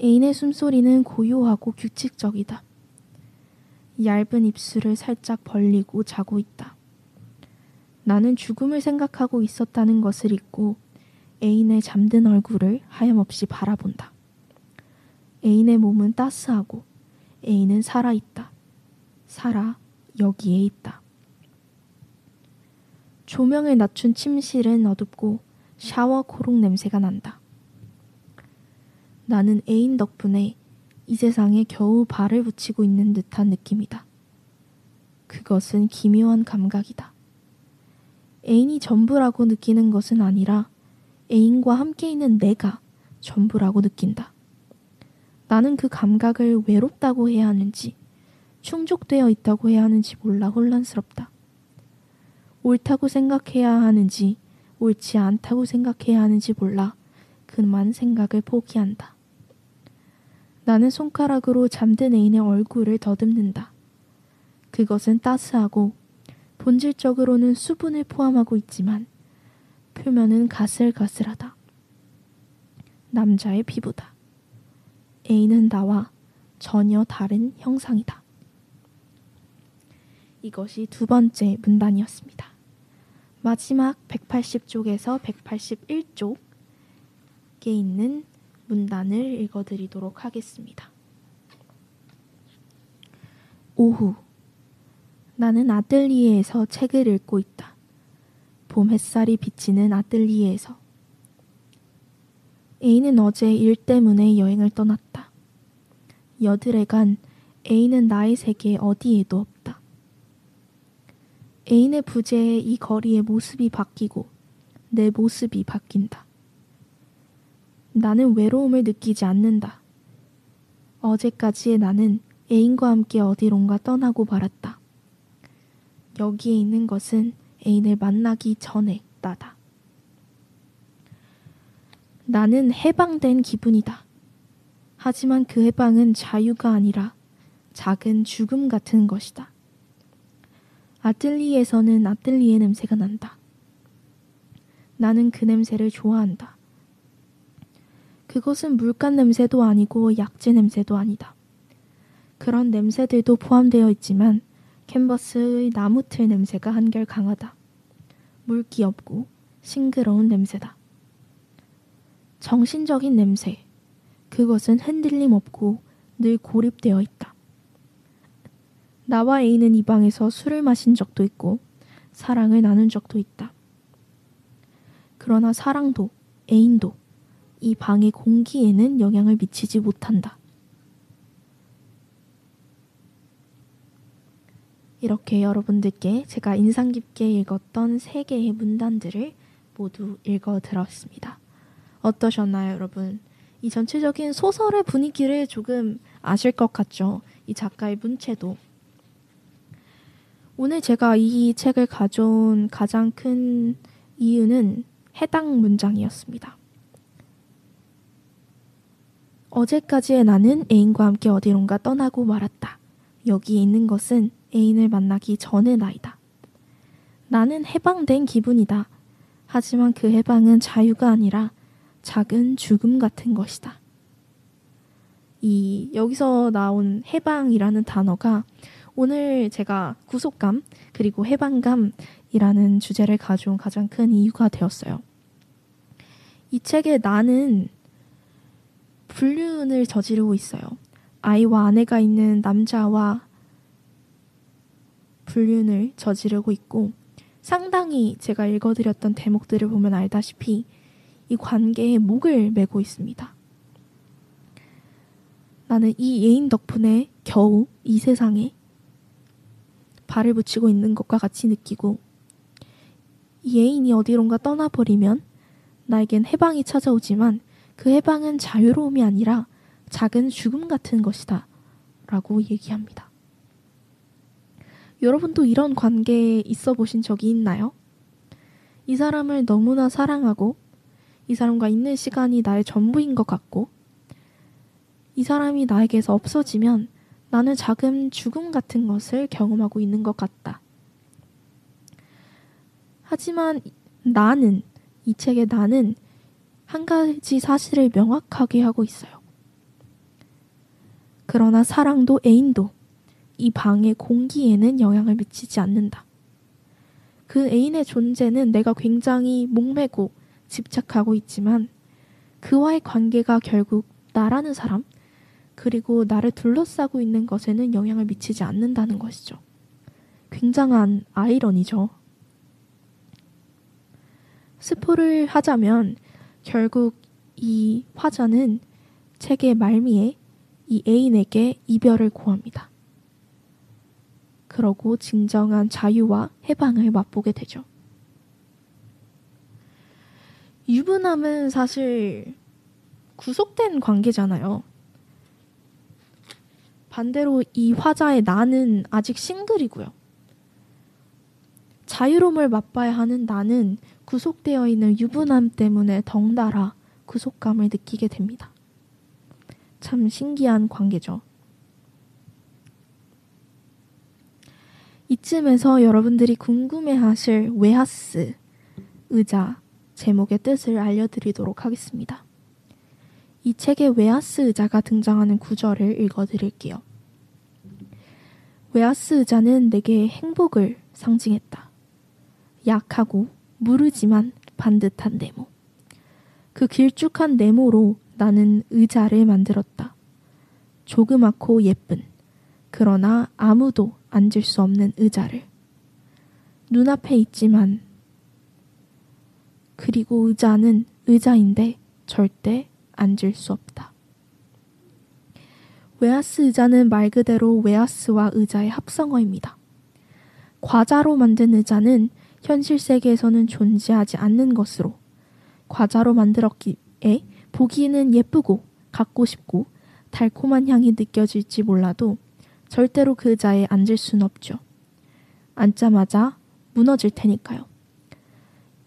Speaker 1: 애인의 숨소리는 고요하고 규칙적이다. 얇은 입술을 살짝 벌리고 자고 있다. 나는 죽음을 생각하고 있었다는 것을 잊고 애인의 잠든 얼굴을 하염없이 바라본다. 애인의 몸은 따스하고 애인은 살아있다. 살아 여기에 있다. 조명을 낮춘 침실은 어둡고 샤워 코롱 냄새가 난다. 나는 애인 덕분에 이 세상에 겨우 발을 붙이고 있는 듯한 느낌이다. 그것은 기묘한 감각이다. 애인이 전부라고 느끼는 것은 아니라 애인과 함께 있는 내가 전부라고 느낀다. 나는 그 감각을 외롭다고 해야 하는지 충족되어 있다고 해야 하는지 몰라 혼란스럽다. 옳다고 생각해야 하는지 옳지 않다고 생각해야 하는지 몰라 그만 생각을 포기한다. 나는 손가락으로 잠든 애인의 얼굴을 더듬는다. 그것은 따스하고 본질적으로는 수분을 포함하고 있지만 표면은 가슬가슬하다. 남자의 피부다. 애인은 나와 전혀 다른 형상이다. 이것이 두 번째 문단이었습니다. 마지막 180쪽에서 181쪽에 있는 문단을 읽어드리도록 하겠습니다. 오후. 나는 아틀리에에서 책을 읽고 있다. 봄 햇살이 비치는 아뜰리에에서 A는 어제 일 때문에 여행을 떠났다. 여드레간 A는 나의 세계 어디에도 A의 부재에 이 거리의 모습이 바뀌고 내 모습이 바뀐다. 나는 외로움을 느끼지 않는다. 어제까지의 나는 애인과 함께 어디론가 떠나고 말았다. 여기에 있는 것은 애인을 만나기 전에 나다. 나는 해방된 기분이다. 하지만 그 해방은 자유가 아니라 작은 죽음 같은 것이다. 아틀리에서는 아틀리에 냄새가 난다. 나는 그 냄새를 좋아한다. 그것은 물감 냄새도 아니고 약재 냄새도 아니다. 그런 냄새들도 포함되어 있지만 캔버스의 나무틀 냄새가 한결 강하다. 물기 없고 싱그러운 냄새다. 정신적인 냄새. 그것은 흔들림 없고 늘 고립되어 있다. 나와 A는 이 방에서 술을 마신 적도 있고 사랑을 나눈 적도 있다. 그러나 사랑도 애인도 이 방의 공기에는 영향을 미치지 못한다. 이렇게 여러분들께 제가 인상 깊게 읽었던 세 개의 문단들을 모두 읽어 들었습니다. 어떠셨나요, 여러분? 이 전체적인 소설의 분위기를 조금 아실 것 같죠? 이 작가의 문체도. 오늘 제가 이 책을 가져온 가장 큰 이유는 해당 문장이었습니다. 어제까지의 나는 애인과 함께 어디론가 떠나고 말았다. 여기에 있는 것은 애인을 만나기 전의 나이다. 나는 해방된 기분이다. 하지만 그 해방은 자유가 아니라 작은 죽음 같은 것이다. 이 여기서 나온 해방이라는 단어가 오늘 제가 구속감 그리고 해방감이라는 주제를 가져온 가장 큰 이유가 되었어요. 이 책에 나는 불륜을 저지르고 있어요. 아이와 아내가 있는 남자와 불륜을 저지르고 있고 상당히 제가 읽어드렸던 대목들을 보면 알다시피 이 관계에 목을 메고 있습니다. 나는 이 예인 덕분에 겨우 이 세상에 발을 붙이고 있는 것과 같이 느끼고 이 예인이 어디론가 떠나버리면 나에겐 해방이 찾아오지만 그 해방은 자유로움이 아니라 작은 죽음 같은 것이다. 라고 얘기합니다. 여러분도 이런 관계에 있어 보신 적이 있나요? 이 사람을 너무나 사랑하고 이 사람과 있는 시간이 나의 전부인 것 같고 이 사람이 나에게서 없어지면 나는 작은 죽음 같은 것을 경험하고 있는 것 같다. 하지만 나는, 이 책의 나는 한 가지 사실을 명확하게 하고 있어요. 그러나 사랑도 애인도 이 방의 공기에는 영향을 미치지 않는다. 그 애인의 존재는 내가 굉장히 목매고 집착하고 있지만 그와의 관계가 결국 나라는 사람, 그리고 나를 둘러싸고 있는 것에는 영향을 미치지 않는다는 것이죠. 굉장한 아이러니죠. 스포를 하자면 결국 이 화자는 책의 말미에 이 애인에게 이별을 고합니다. 그러고 진정한 자유와 해방을 맛보게 되죠. 유부남은 사실 구속된 관계잖아요. 반대로 이 화자의 나는 아직 싱글이고요. 자유로움을 맛봐야 하는 나는 구속되어 있는 유부남 때문에 덩달아 구속감을 느끼게 됩니다. 참 신기한 관계죠. 이쯤에서 여러분들이 궁금해 하실 웨하스 의자 제목의 뜻을 알려드리도록 하겠습니다. 이 책에 웨하스 의자가 등장하는 구절을 읽어드릴게요. 웨하스 의자는 내게 행복을 상징했다. 약하고 무르지만 반듯한 네모. 그 길쭉한 네모로 나는 의자를 만들었다. 조그맣고 예쁜, 그러나 아무도 앉을 수 없는 의자를. 눈앞에 있지만 그리고 의자는 의자인데 절대 앉을 수 없다. 웨하스 의자는 말 그대로 웨하스와 의자의 합성어입니다. 과자로 만든 의자는 현실 세계에서는 존재하지 않는 것으로 과자로 만들었기에 보기에는 예쁘고 갖고 싶고 달콤한 향이 느껴질지 몰라도 절대로 그 의자에 앉을 순 없죠. 앉자마자 무너질 테니까요.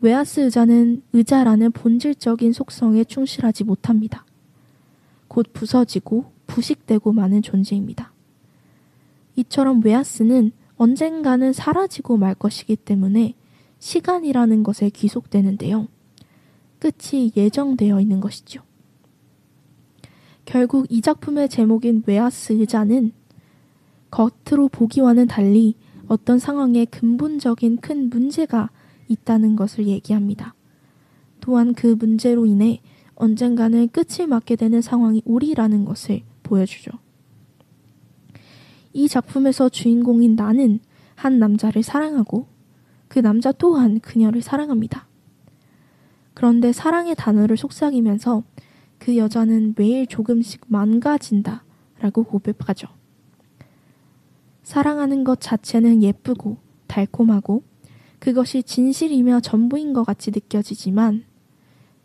Speaker 1: 웨하스 의자는 의자라는 본질적인 속성에 충실하지 못합니다. 곧 부서지고 부식되고 마는 존재입니다. 이처럼 웨하스는 언젠가는 사라지고 말 것이기 때문에 시간이라는 것에 귀속되는데요. 끝이 예정되어 있는 것이죠. 결국 이 작품의 제목인 웨하스 의자는 겉으로 보기와는 달리 어떤 상황에 근본적인 큰 문제가 있다는 것을 얘기합니다. 또한 그 문제로 인해 언젠가는 끝을 맞게 되는 상황이 오리라는 것을 보여주죠. 이 작품에서 주인공인 나는 한 남자를 사랑하고 그 남자 또한 그녀를 사랑합니다. 그런데 사랑의 단어를 속삭이면서 그 여자는 매일 조금씩 망가진다 라고 고백하죠. 사랑하는 것 자체는 예쁘고 달콤하고 그것이 진실이며 전부인 것 같이 느껴지지만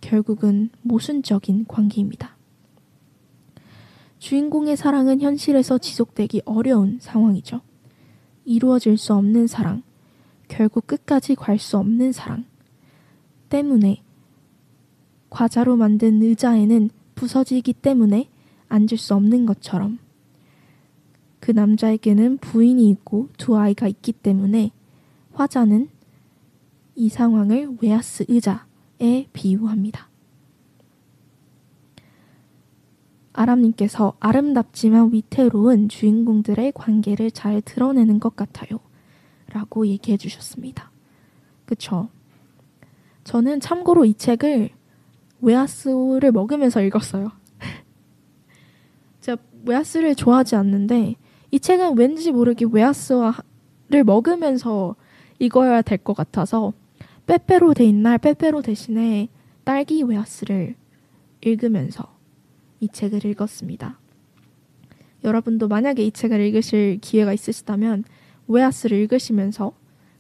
Speaker 1: 결국은 모순적인 관계입니다. 주인공의 사랑은 현실에서 지속되기 어려운 상황이죠. 이루어질 수 없는 사랑, 결국 끝까지 갈 수 없는 사랑 때문에 과자로 만든 의자에는 부서지기 때문에 앉을 수 없는 것처럼 그 남자에게는 부인이 있고 두 아이가 있기 때문에 화자는 이 상황을 웨하스 의자에 비유합니다. 아람님께서 아름답지만 위태로운 주인공들의 관계를 잘 드러내는 것 같아요. 라고 얘기해 주셨습니다. 그쵸? 저는 참고로 이 책을 웨하스를 먹으면서 읽었어요. 제가 웨하스를 좋아하지 않는데 이 책은 왠지 모르게 웨하스를 먹으면서 읽어야 될 것 같아서 빼빼로 데인 날 빼빼로 대신에 딸기 웨하스를 읽으면서 이 책을 읽었습니다. 여러분도 만약에 이 책을 읽으실 기회가 있으시다면 웨하스를 읽으시면서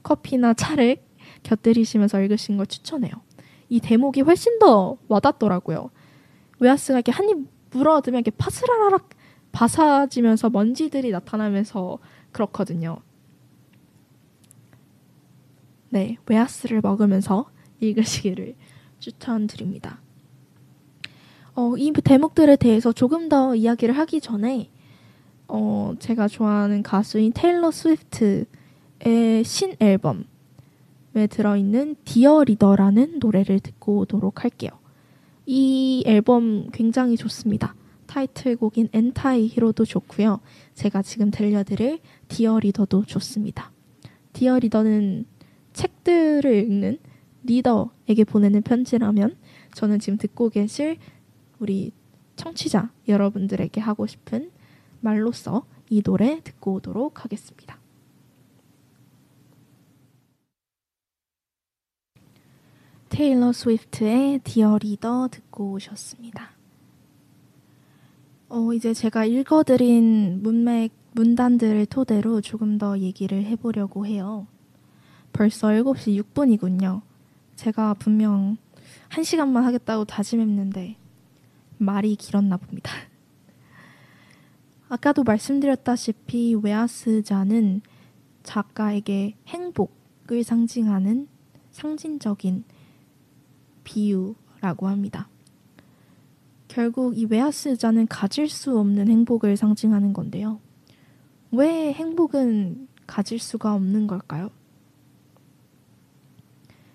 Speaker 1: 커피나 차를 곁들이시면서 읽으신 걸 추천해요. 이 대목이 훨씬 더 와닿더라고요. 웨하스가 이렇게 한 입 물어두면 이렇게 파스라라락 바사지면서 먼지들이 나타나면서 그렇거든요. 네, 웨하스를 먹으면서 읽으시기를 추천드립니다. 어, 이 대목들에 대해서 조금 더 이야기를 하기 전에 어, 제가 좋아하는 가수인 테일러 스위프트의 신 앨범 에 들어있는 Dear Reader라는 노래를 듣고 오도록 할게요. 이 앨범 굉장히 좋습니다. 타이틀곡인 Anti-Hero도 좋고요. 제가 지금 들려드릴 Dear Reader도 좋습니다. Dear Reader는 책들을 읽는 reader에게 보내는 편지라면 저는 지금 듣고 계실 우리 청취자 여러분들에게 하고 싶은 말로써 이 노래 듣고 오도록 하겠습니다. 테일러 스위프트의 Dear Reader 듣고 오셨습니다. 어, 이제 제가 읽어드린 문맥, 문단들을 토대로 조금 더 얘기를 해보려고 해요. 벌써 7시 6분이군요. 제가 분명 1시간만 하겠다고 다짐했는데 말이 길었나 봅니다. 아까도 말씀드렸다시피 웨아스자는 작가에게 행복을 상징하는 상징적인 비유라고 합니다. 결국 이 웨하스자는 가질 수 없는 행복을 상징하는 건데요. 왜 행복은 가질 수가 없는 걸까요?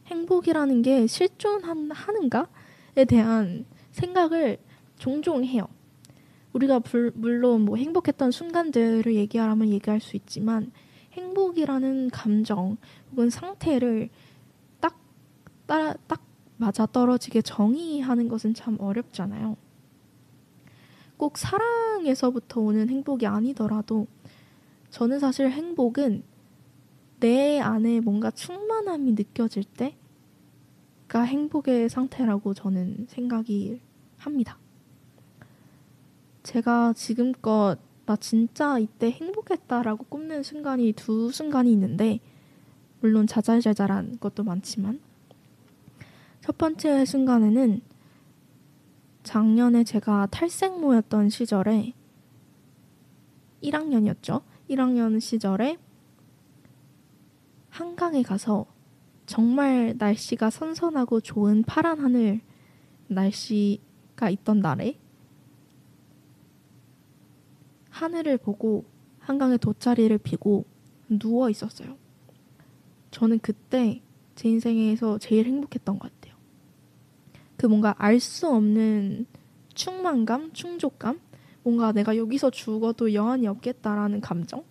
Speaker 1: 행복이라는 게 실존하는가에 대한 생각을 종종 해요. 우리가 불, 물론 뭐 행복했던 순간들을 얘기하라면 얘기할 수 있지만 행복이라는 감정 혹은 상태를 딱 따라 딱 맞아 떨어지게 정의하는 것은 참 어렵잖아요. 꼭 사랑에서부터 오는 행복이 아니더라도 저는 사실 행복은 내 안에 뭔가 충만함이 느껴질 때 행복의 상태라고 저는 생각이 합니다. 제가 지금껏 나 진짜 이때 행복했다라고 꼽는 순간이 두 순간이 있는데 물론 자잘자잘한 것도 많지만 첫 번째 순간에는 작년에 제가 탈색모였던 시절에 1학년이었죠. 1학년 시절에 한강에 가서 정말 날씨가 선선하고 좋은 파란 하늘 날씨가 있던 날에 하늘을 보고 한강에 돗자리를 피고 누워 있었어요. 저는 그때 제 인생에서 제일 행복했던 것 같아요. 그 뭔가 알 수 없는 충만감, 충족감, 뭔가 내가 여기서 죽어도 여한이 없겠다라는 감정이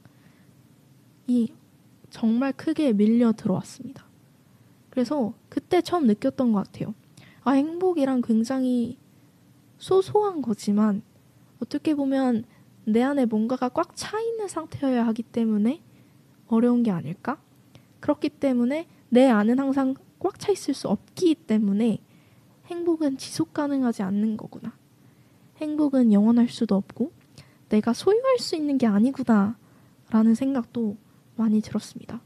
Speaker 1: 정말 크게 밀려 들어왔습니다. 그래서 그때 처음 느꼈던 것 같아요. 아, 행복이란 굉장히 소소한 거지만 어떻게 보면 내 안에 뭔가가 꽉 차 있는 상태여야 하기 때문에 어려운 게 아닐까? 그렇기 때문에 내 안은 항상 꽉 차 있을 수 없기 때문에 행복은 지속 가능하지 않는 거구나. 행복은 영원할 수도 없고 내가 소유할 수 있는 게 아니구나 라는 생각도 많이 들었습니다.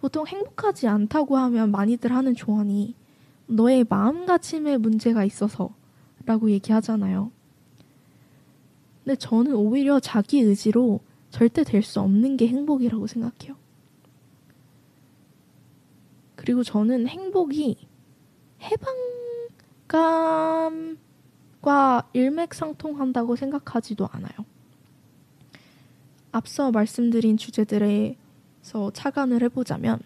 Speaker 1: 보통 행복하지 않다고 하면 많이들 하는 조언이 너의 마음가짐에 문제가 있어서 라고 얘기하잖아요. 근데 저는 오히려 자기 의지로 절대 될 수 없는 게 행복이라고 생각해요. 그리고 저는 행복이 해방감과 일맥상통한다고 생각하지도 않아요. 앞서 말씀드린 주제들에 서 차관을 해보자면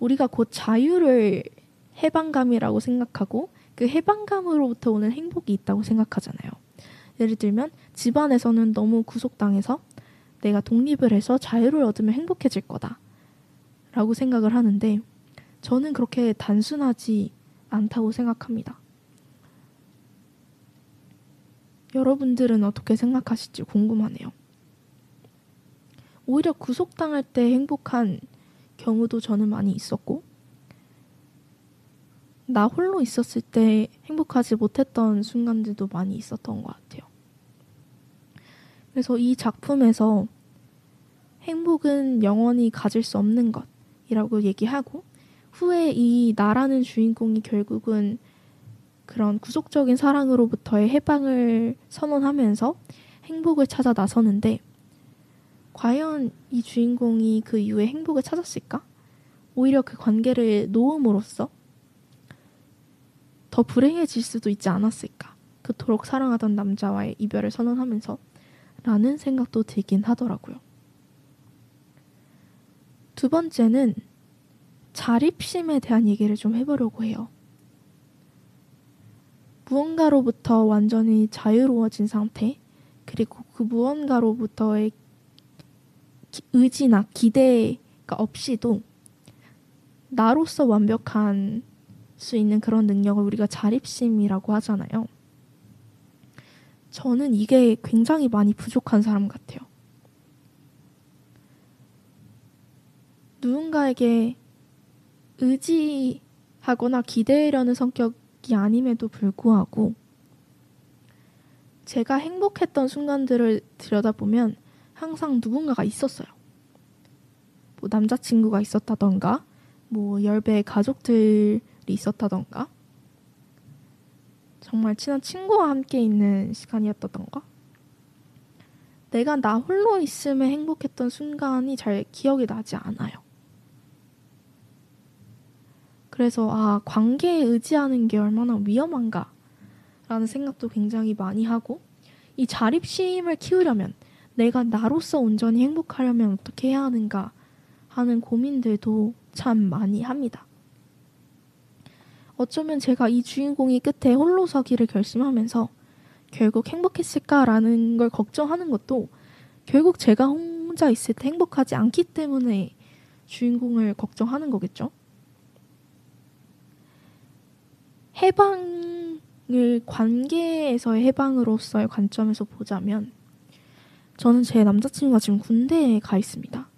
Speaker 1: 우리가 곧 자유를 해방감이라고 생각하고 그 해방감으로부터 오는 행복이 있다고 생각하잖아요. 예를 들면 집안에서는 너무 구속당해서 내가 독립을 해서 자유를 얻으면 행복해질 거다. 라고 생각을 하는데 저는 그렇게 단순하지 않다고 생각합니다. 여러분들은 어떻게 생각하실지 궁금하네요. 오히려 구속당할 때 행복한 경우도 저는 많이 있었고, 나 홀로 있었을 때 행복하지 못했던 순간들도 많이 있었던 것 같아요. 그래서 이 작품에서 행복은 영원히 가질 수 없는 것이라고 얘기하고, 후에 이 나라는 주인공이 결국은 그런 구속적인 사랑으로부터의 해방을 선언하면서 행복을 찾아 나서는데, 과연 이 주인공이 그 이후에 행복을 찾았을까? 오히려 그 관계를 놓음으로써 더 불행해질 수도 있지 않았을까? 그토록 사랑하던 남자와의 이별을 선언하면서 라는 생각도 들긴 하더라고요. 두 번째는 자립심에 대한 얘기를 좀 해보려고 해요. 무언가로부터 완전히 자유로워진 상태, 그리고 그 무언가로부터의 의지나 기대가 없이도 나로서 완벽한 수 있는 그런 능력을 우리가 자립심이라고 하잖아요. 저는 이게 굉장히 많이 부족한 사람 같아요. 누군가에게 의지하거나 기대려는 성격이 아님에도 불구하고 제가 행복했던 순간들을 들여다보면 항상 누군가가 있었어요. 뭐 남자친구가 있었다던가, 뭐 열배의 가족들이 있었다던가, 정말 친한 친구와 함께 있는 시간이었다던가, 내가 나 홀로 있음에 행복했던 순간이 잘 기억이 나지 않아요. 그래서 아, 관계에 의지하는 게 얼마나 위험한가 라는 생각도 굉장히 많이 하고 이 자립심을 키우려면 내가 나로서 온전히 행복하려면 어떻게 해야 하는가 하는 고민들도 참 많이 합니다. 어쩌면 제가 이 주인공이 끝에 홀로 서기를 결심하면서 결국 행복했을까라는 걸 걱정하는 것도 결국 제가 혼자 있을 때 행복하지 않기 때문에 주인공을 걱정하는 거겠죠. 해방을 관계에서의 해방으로서의 관점에서 보자면 저는 제 남자친구가 지금 군대에 가 있습니다.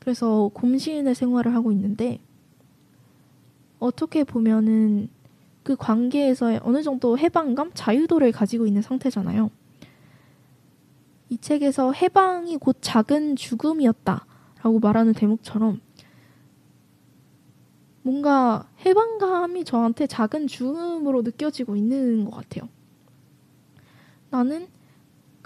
Speaker 1: 그래서 곰시인의 생활을 하고 있는데 어떻게 보면은 그 관계에서의 어느 정도 해방감, 자유도를 가지고 있는 상태잖아요. 이 책에서 해방이 곧 작은 죽음이었다라고 말하는 대목처럼 뭔가 해방감이 저한테 작은 죽음으로 느껴지고 있는 것 같아요. 나는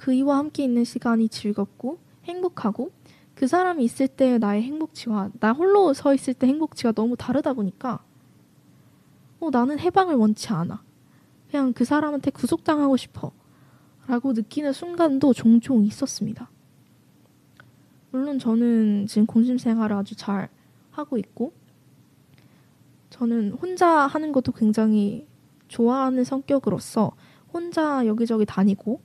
Speaker 1: 그 이와 함께 있는 시간이 즐겁고 행복하고 그 사람이 있을 때 나의 행복치와 나 홀로 서 있을 때 행복치가 너무 다르다 보니까 어, 나는 해방을 원치 않아. 그냥 그 사람한테 구속당하고 싶어. 라고 느끼는 순간도 종종 있었습니다. 물론 저는 지금 공심 생활을 아주 잘 하고 있고 저는 혼자 하는 것도 굉장히 좋아하는 성격으로서 혼자 여기저기 다니고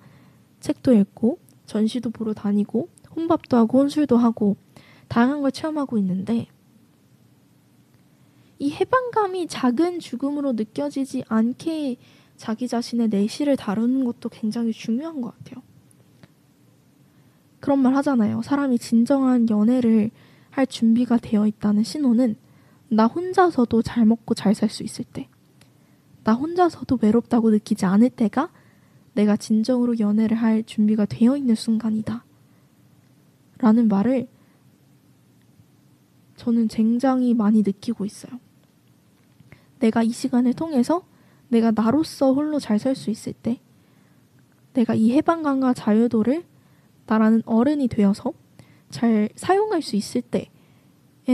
Speaker 1: 책도 읽고 전시도 보러 다니고 혼밥도 하고 혼술도 하고 다양한 걸 체험하고 있는데 이 해방감이 작은 죽음으로 느껴지지 않게 자기 자신의 내실을 다루는 것도 굉장히 중요한 것 같아요. 그런 말 하잖아요. 사람이 진정한 연애를 할 준비가 되어 있다는 신호는 나 혼자서도 잘 먹고 잘 살 수 있을 때, 나 혼자서도 외롭다고 느끼지 않을 때가 내가 진정으로 연애를 할 준비가 되어 있는 순간이다. 라는 말을 저는 굉장히 많이 느끼고 있어요. 내가 이 시간을 통해서 내가 나로서 홀로 잘살수 있을 때, 내가 이 해방감과 자유도를 나라는 어른이 되어서 잘 사용할 수 있을 때,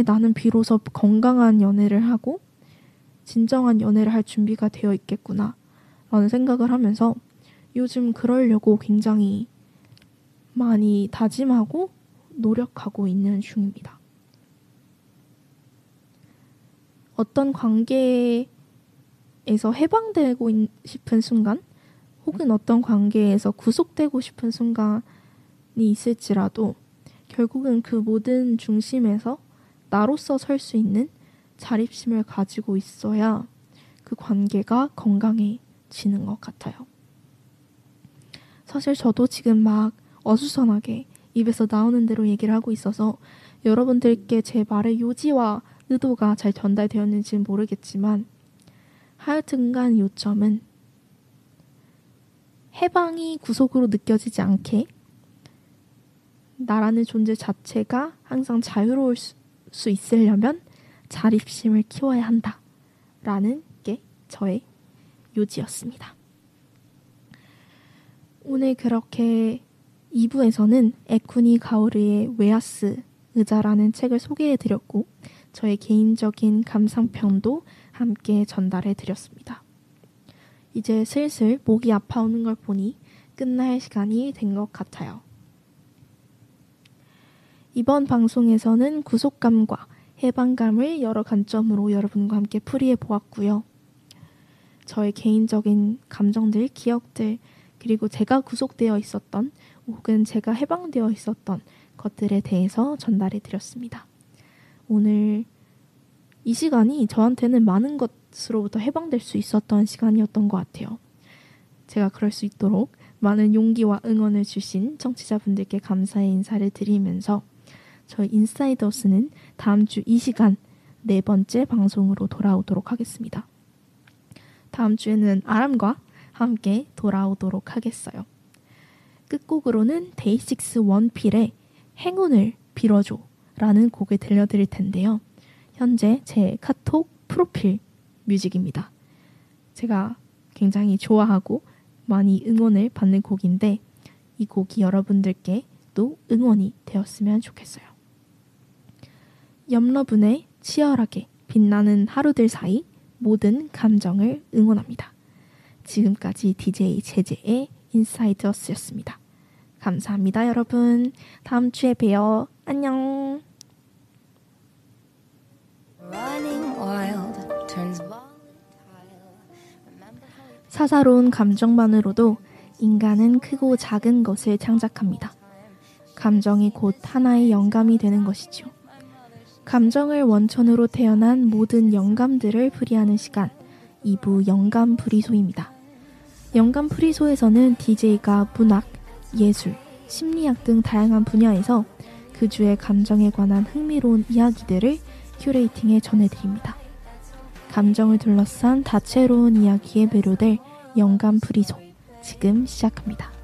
Speaker 1: 나는 비로소 건강한 연애를 하고 진정한 연애를 할 준비가 되어 있겠구나 라는 생각을 하면서 요즘 그러려고 굉장히 많이 다짐하고 노력하고 있는 중입니다. 어떤 관계에서 해방되고 싶은 순간 혹은 어떤 관계에서 구속되고 싶은 순간이 있을지라도 결국은 그 모든 중심에서 나로서 설 수 있는 자립심을 가지고 있어야 그 관계가 건강해지는 것 같아요. 사실 저도 지금 막 어수선하게 입에서 나오는 대로 얘기를 하고 있어서 여러분들께 제 말의 요지와 의도가 잘 전달되었는지는 모르겠지만 하여튼간 요점은 해방이 구속으로 느껴지지 않게 나라는 존재 자체가 항상 자유로울 수, 수 있으려면 자립심을 키워야 한다. 라는 게 저의 요지였습니다. 오늘 그렇게 2부에서는 에쿠니 가오르의 웨아스 의자라는 책을 소개해 드렸고 저의 개인적인 감상평도 함께 전달해 드렸습니다. 이제 슬슬 목이 아파오는 걸 보니 끝날 시간이 된 것 같아요. 이번 방송에서는 구속감과 해방감을 여러 관점으로 여러분과 함께 풀이해 보았고요. 저의 개인적인 감정들, 기억들, 그리고 제가 구속되어 있었던 혹은 제가 해방되어 있었던 것들에 대해서 전달해 드렸습니다. 오늘 이 시간이 저한테는 많은 것으로부터 해방될 수 있었던 시간이었던 것 같아요. 제가 그럴 수 있도록 많은 용기와 응원을 주신 청취자분들께 감사의 인사를 드리면서 저희 인사이더스는 다음 주 이 시간 네 번째 방송으로 돌아오도록 하겠습니다. 다음 주에는 아람과 함께 돌아오도록 하겠어요. 끝곡으로는 데이식스 원필의 행운을 빌어줘 라는 곡을 들려드릴 텐데요. 현재 제 카톡 프로필 뮤직입니다. 제가 굉장히 좋아하고 많이 응원을 받는 곡인데 이 곡이 여러분들께 또 응원이 되었으면 좋겠어요. 염러분의 치열하게 빛나는 하루들 사이 모든 감정을 응원합니다. 지금까지 DJ 제재의 인사이드였습니다. 감사합니다, 여러분. 다음 주에 봬요. 안녕. 사사로운 감정만으로도 인간은 크고 작은 것을 창작합니다. 감정이 곧 하나의 영감이 되는 것이죠. 감정을 원천으로 태어난 모든 영감들을 풀이하는 시간 2부 영감 풀이소입니다. 영감 풀이소에서는 DJ가 문학, 예술, 심리학 등 다양한 분야에서 그 주의 감정에 관한 흥미로운 이야기들을 curating해 전해드립니다. 감정을 둘러싼 다채로운 이야기에 매료될 영감 프리소 지금 시작합니다.